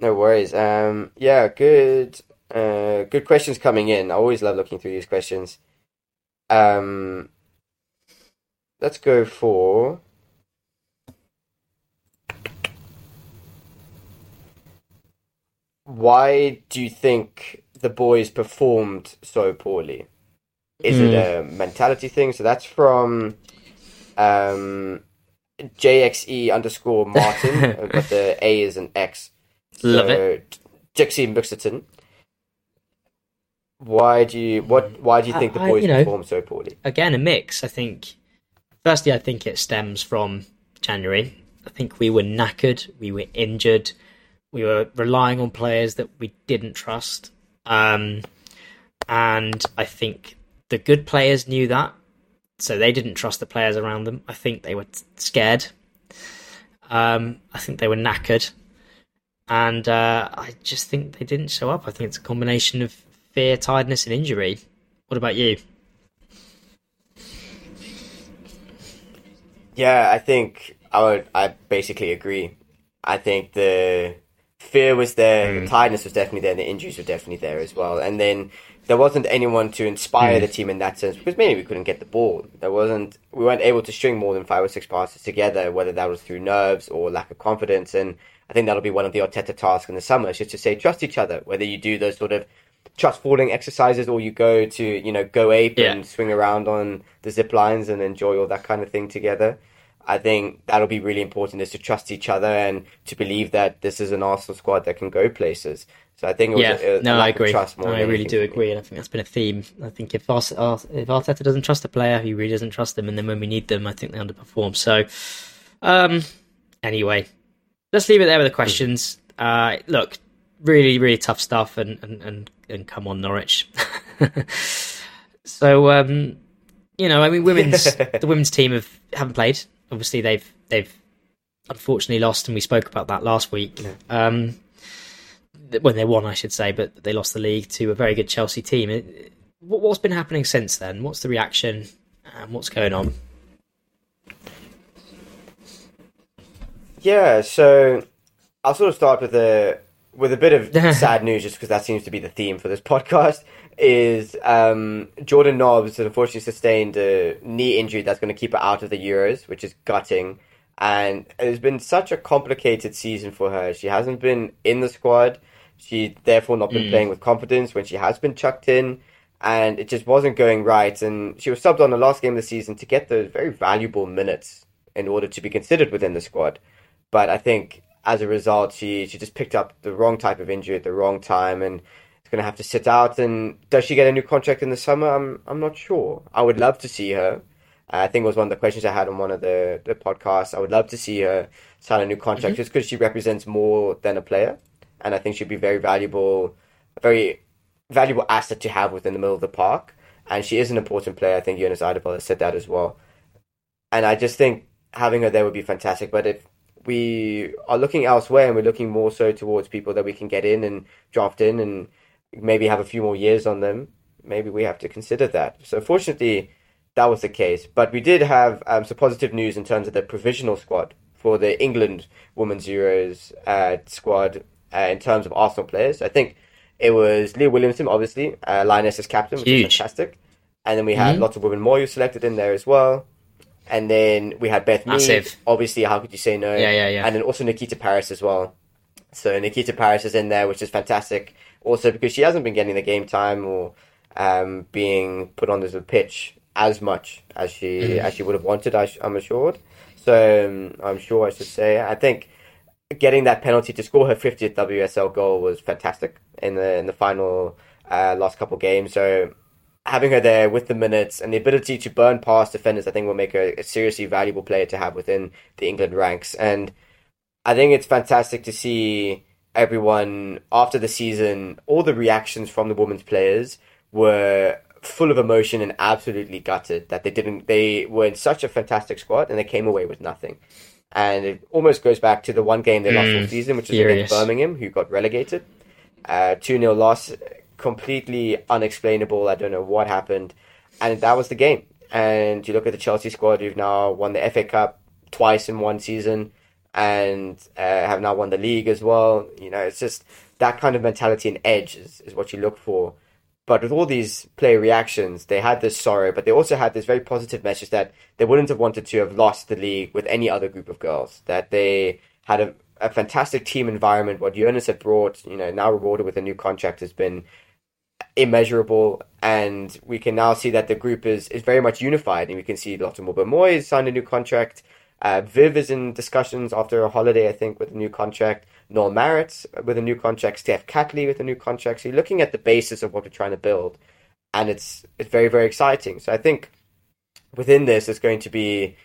Speaker 3: No worries. Um, yeah, good. Uh, good questions coming in. I always love looking through these questions. Um, let's go for. Why do you think the boys performed so poorly? Is it a mentality thing? So that's from um, JXE underscore Martin, uh, but the A is an X.
Speaker 2: Love
Speaker 3: it. Dixie Buxton. Why do you what? Why do you think the
Speaker 2: I- I-
Speaker 3: boys
Speaker 2: you know-
Speaker 3: perform so poorly?
Speaker 2: again a mix. I think firstly, I think it stems from January. I think we were knackered, we were injured, we were relying on players that we didn't trust, um, and I think the good players knew that, so they didn't trust the players around them. I think they were scared. Um, I think they were knackered, and uh, I just think they didn't show up. I think it's a combination of fear, tiredness, and injury. What about you?
Speaker 3: Yeah, I think I would. I basically agree. I think the fear was there, the tiredness was definitely there, and the injuries were definitely there as well. And then there wasn't anyone to inspire hmm. the team in that sense because mainly we couldn't get the ball. There wasn't. We weren't able to string more than five or six passes together, whether that was through nerves or lack of confidence. And I think that'll be one of the Arteta tasks in the summer, is just to say trust each other. Whether you do those sort of trust falling exercises or you go to you know go ape
Speaker 2: Yeah.
Speaker 3: and swing around on the zip lines and enjoy all that kind of thing together. I think that'll be really important is to trust each other and to believe that this is an Arsenal squad that can go places. So I think it was
Speaker 2: Yeah,
Speaker 3: a, a
Speaker 2: no, I agree.
Speaker 3: trust more
Speaker 2: No, I really do agree, and I think that's been a theme. I think if Ars- if Arteta doesn't trust a player, he really doesn't trust them, and then when we need them, I think they underperform. So, um, anyway, let's leave it there with the questions. Uh, look, really, really tough stuff, and and and, and come on, Norwich. so, um, you know, I mean, women's the women's team have haven't played. Obviously, they've they've unfortunately lost, and we spoke about that last week. Um, th- when they won, I should say, but they lost the league to a very good Chelsea team. What- What's been happening since then? What's the reaction? And what's going on?
Speaker 3: Yeah, so I'll sort of start with a with a bit of sad news, just because that seems to be the theme for this podcast. Is um, Jordan Nobbs has unfortunately sustained a knee injury that's going to keep her out of the Euros, which is gutting. And it's been such a complicated season for her. She hasn't been in the squad. She therefore not been
Speaker 2: Mm.
Speaker 3: playing with confidence when she has been chucked in, and it just wasn't going right. And she was subbed on the last game of the season to get those very valuable minutes in order to be considered within the squad. But I think as a result, she she just picked up the wrong type of injury at the wrong time, and is going to have to sit out. And does she get a new contract in the summer? I'm I'm not sure. I would love to see her. I think it was one of the questions I had on one of the, the podcasts. I would love to see her sign a new contract just because she represents more than a player. And I think she'd be very valuable, a very valuable asset to have within the middle of the park. And she is an important player. I think Jonas Eidevall has said that as well. And I just think having her there would be fantastic. But if we are looking elsewhere and we're looking more so towards people that we can get in and draft in and maybe have a few more years on them, maybe we have to consider that. So fortunately, that was the case. But we did have um, some positive news in terms of the provisional squad for the England Women's Euros uh, squad uh, in terms of Arsenal players. I think it was Leah Williamson, obviously, uh, Lioness as captain, which
Speaker 2: Huge.
Speaker 3: is fantastic. And then we had lots of women more you selected in there as well. And then we had Beth Mead. Obviously, how could you say no?
Speaker 2: Yeah, yeah, yeah.
Speaker 3: And then also Nikita Parris as well. So Nikita Parris is in there, which is fantastic. Also because she hasn't been getting the game time or um, being put on the pitch as much as she
Speaker 2: Mm.
Speaker 3: as she would have wanted. I, am assured. So um, I'm sure I should say. I think getting that penalty to score her 50th WSL goal was fantastic in the in the final uh, last couple games. So having her there with the minutes and the ability to burn past defenders, I think will make her a seriously valuable player to have within the England ranks. And I think it's fantastic to see everyone after the season, all the reactions from the women's players were full of emotion and absolutely gutted that they didn't they were in such a fantastic squad and they came away with nothing. And it almost goes back to the one game they lost all season, which was against Birmingham, who got relegated. Uh, 2 0 loss, completely unexplainable. I don't know what happened. And that was the game. And you look at the Chelsea squad, who've now won the FA Cup twice in one season and uh, have now won the league as well. You know, it's just that kind of mentality and edge is, is what you look for. But with all these player reactions, they had this sorrow, but they also had this very positive message that they wouldn't have wanted to have lost the league with any other group of girls. That they had a, a fantastic team environment. What Jonas had brought, you know, now rewarded with a new contract has been immeasurable. And we can now see that the group is, is very much unified. And we can see Lotte Wubben-Moy signed a new contract. Uh, Viv is in discussions after a holiday, I think, with a new contract. Noelle Maritz with a new contract. Steph Catley with a new contract. So you're looking at the basis of what we're trying to build, and it's it's very very exciting. So I think within this, it's going to be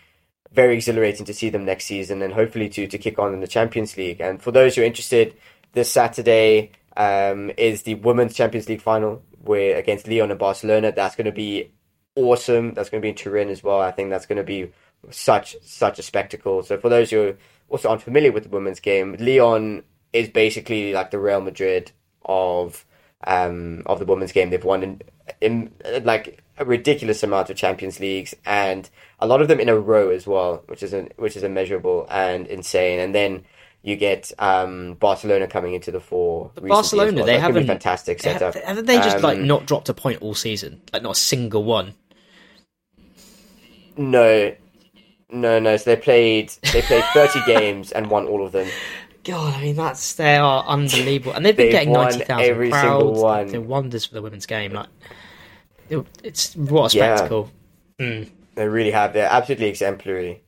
Speaker 3: very exhilarating to see them next season, and hopefully to to kick on in the Champions League. And for those who are interested, this Saturday um, is the Women's Champions League final, where against Lyon and Barcelona. That's going to be awesome. That's going to be in Turin as well. I think that's going to be such such a spectacle. So for those who are also unfamiliar with the women's game, Lyon is basically like the Real Madrid of um, of the women's game. They've won in, in like a ridiculous amount of Champions Leagues and a lot of them in a row as well, which is an, which is immeasurable and insane. And then you get um, Barcelona coming into the fore. recently
Speaker 2: Barcelona,
Speaker 3: well.
Speaker 2: they
Speaker 3: That
Speaker 2: haven't
Speaker 3: fantastic
Speaker 2: they
Speaker 3: setup.
Speaker 2: have- Haven't they just like
Speaker 3: Um,
Speaker 2: not dropped a point all season? Like not a single one.
Speaker 3: No, no, no. So they played they played thirty games and won all of them.
Speaker 2: God, I mean that's they are unbelievable, and they've been
Speaker 3: They've
Speaker 2: getting ninety thousand
Speaker 3: every single
Speaker 2: crowds.
Speaker 3: one.
Speaker 2: They're wonders for the women's game. Like it's what a
Speaker 3: Yeah.
Speaker 2: spectacle. Mm.
Speaker 3: They really have. They're absolutely exemplary.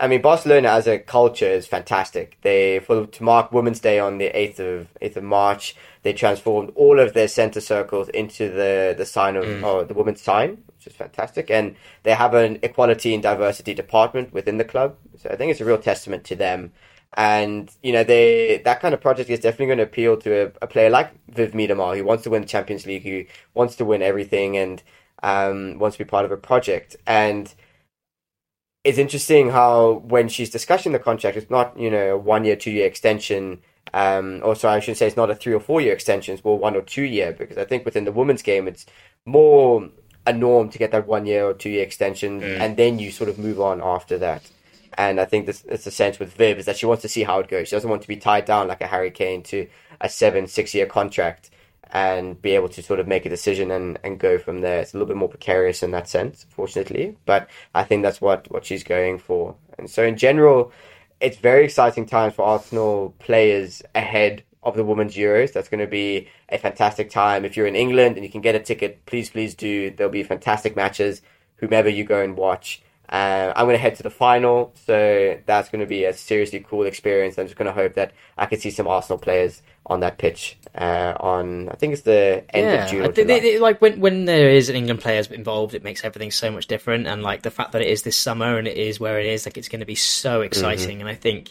Speaker 3: I mean, Barcelona as a culture is fantastic. They for to mark Women's Day on the eighth of eighth of March, they transformed all of their center circles into the the sign of oh, the woman's sign, which is fantastic. And they have an equality and diversity department within the club. So I think it's a real testament to them. And you know, they that kind of project is definitely going to appeal to a, a player like Viv Miedema, who wants to win the Champions League, who wants to win everything, and um, wants to be part of a project. And it's interesting how when she's discussing the contract, it's not you know a one year, two year extension. Um, or sorry, I should say it's not a three or four year extension. It's more one or two year because I think within the women's game, it's more a norm to get that one year or two year extension, and then you sort of move on after that. And I think this it's the sense with Viv is that she wants to see how it goes. She doesn't want to be tied down like a Harry Kane to a seven, six year contract. and be able to sort of make a decision and, and go from there. It's a little bit more precarious in that sense, fortunately, but I think that's what, what she's going for. And so in general, it's very exciting times for Arsenal players ahead of the Women's Euros. That's going to be a fantastic time. If you're in England and you can get a ticket, please, please do. There'll be fantastic matches, whomever you go and watch. Uh, I'm going to head to the final, so that's going to be a seriously cool experience. I'm just going to hope that I can see some Arsenal players on that pitch uh, on, I think it's the end
Speaker 2: yeah,
Speaker 3: of June.
Speaker 2: I
Speaker 3: Or
Speaker 2: think they- they- like when when there is an England players involved, it makes everything so much different. And like the fact that it is this summer and it is where it is, like it's going to be so exciting. And I think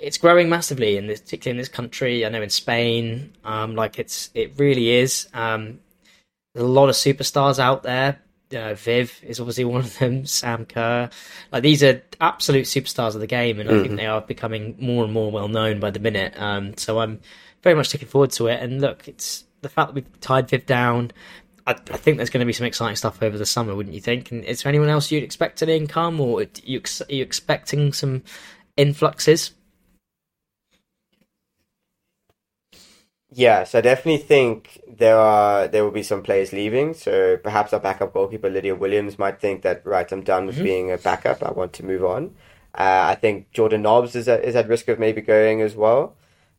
Speaker 2: it's growing massively, in this, particularly in this country. I know in Spain, um, like it's it really is. Um, there's a lot of superstars out there. Uh, Viv is obviously one of them. Sam Kerr, like these are absolute superstars of the game, and I think they are becoming more and more well known by the minute. Um, so I'm very much looking forward to it. And look, it's the fact that we've tied Viv down. I, I think there's going to be some exciting stuff over the summer, wouldn't you think? And is there anyone else you'd expect an income, or you, ex- are you expecting some influxes?
Speaker 3: Yes, I definitely think there are there will be some players leaving. So perhaps our backup goalkeeper Lydia Williams might think that right, I'm done with being a backup. I want to move on. Uh, I think Jordan Nobbs is at, is at risk of maybe going as well.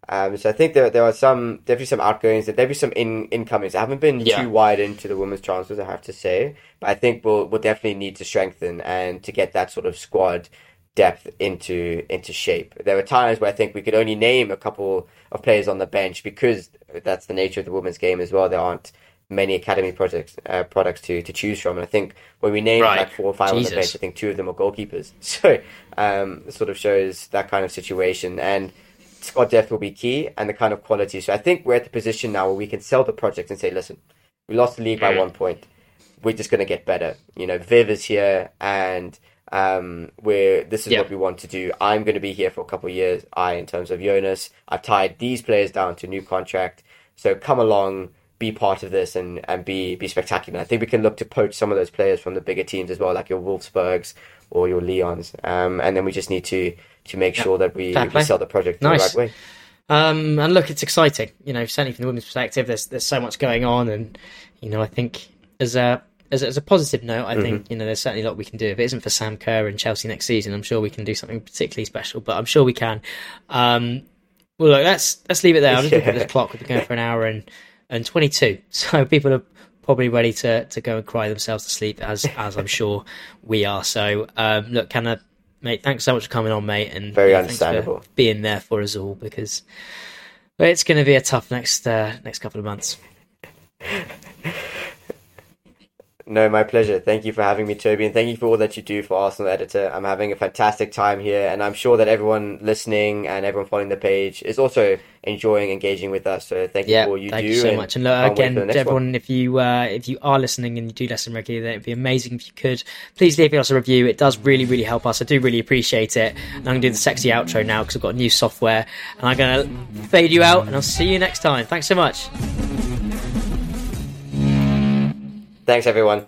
Speaker 3: Um, so I think there there are some definitely some outgoings. There definitely some in incomings. I haven't been
Speaker 2: Yeah.
Speaker 3: too wide into the women's transfers, I have to say, but I think we'll we'll definitely need to strengthen and to get that sort of squad depth into into shape. There were times where I think we could only name a couple of players on the bench because that's the nature of the women's game as well. There aren't many academy projects uh, products to, to choose from. And I think when we named
Speaker 2: Right.
Speaker 3: like four or five on the bench, I think two of them are goalkeepers. So um, it sort of shows that kind of situation. And squad depth will be key and the kind of quality. So I think we're at the position now where we can sell the project and say, listen, we lost the league by
Speaker 2: Mm.
Speaker 3: one point. We're just going to get better. You know, Viv is here and um, we're, this is
Speaker 2: Yeah.
Speaker 3: what we want to do. I'm going to be here for a couple of years. I, in terms of Jonas, I've tied these players down to a new contract. So come along, be part of this and, and be, be spectacular. I think we can look to poach some of those players from the bigger teams as well, like your Wolfsburgs or your Lyons. Um, and then we just need to, to make sure that we, we sell the project
Speaker 2: Nice.
Speaker 3: the right way.
Speaker 2: Um, and look, it's exciting. You know, certainly from the women's perspective, there's there's so much going on, and you know, I think as a as a, as a positive note, I think you know there's certainly a lot we can do. If it isn't for Sam Kerr and Chelsea next season, I'm sure we can do something particularly special. But I'm sure we can. Um, well, look, let's let's leave it there. I'm just looking at the clock. We've been going for an hour and and 22, so people are probably ready to to go and cry themselves to sleep, as as I'm sure we are. So, um, look, can I, mate? Thanks so much for coming on, mate, and
Speaker 3: Very
Speaker 2: yeah,
Speaker 3: understandable.
Speaker 2: being there for us all because it's going to be a tough next uh, next couple of months.
Speaker 3: No, my pleasure. Thank you for having me, Toby, and thank you for all that you do for Arsenal Editor. I'm having a fantastic time here, and I'm sure that everyone listening and everyone following the page is also enjoying engaging with us. So thank you
Speaker 2: Yeah,
Speaker 3: for all you
Speaker 2: thank
Speaker 3: do.
Speaker 2: you so
Speaker 3: and
Speaker 2: much. And look, again,
Speaker 3: next one.
Speaker 2: everyone, if you uh, if you are listening and you do listen regularly, then it'd be amazing if you could please leave us a review. It does really, really help us. I do really appreciate it. And I'm going to do the sexy outro now because I've got new software, and I'm going to fade you out. And I'll see you next time. Thanks so much.
Speaker 3: Thanks, everyone.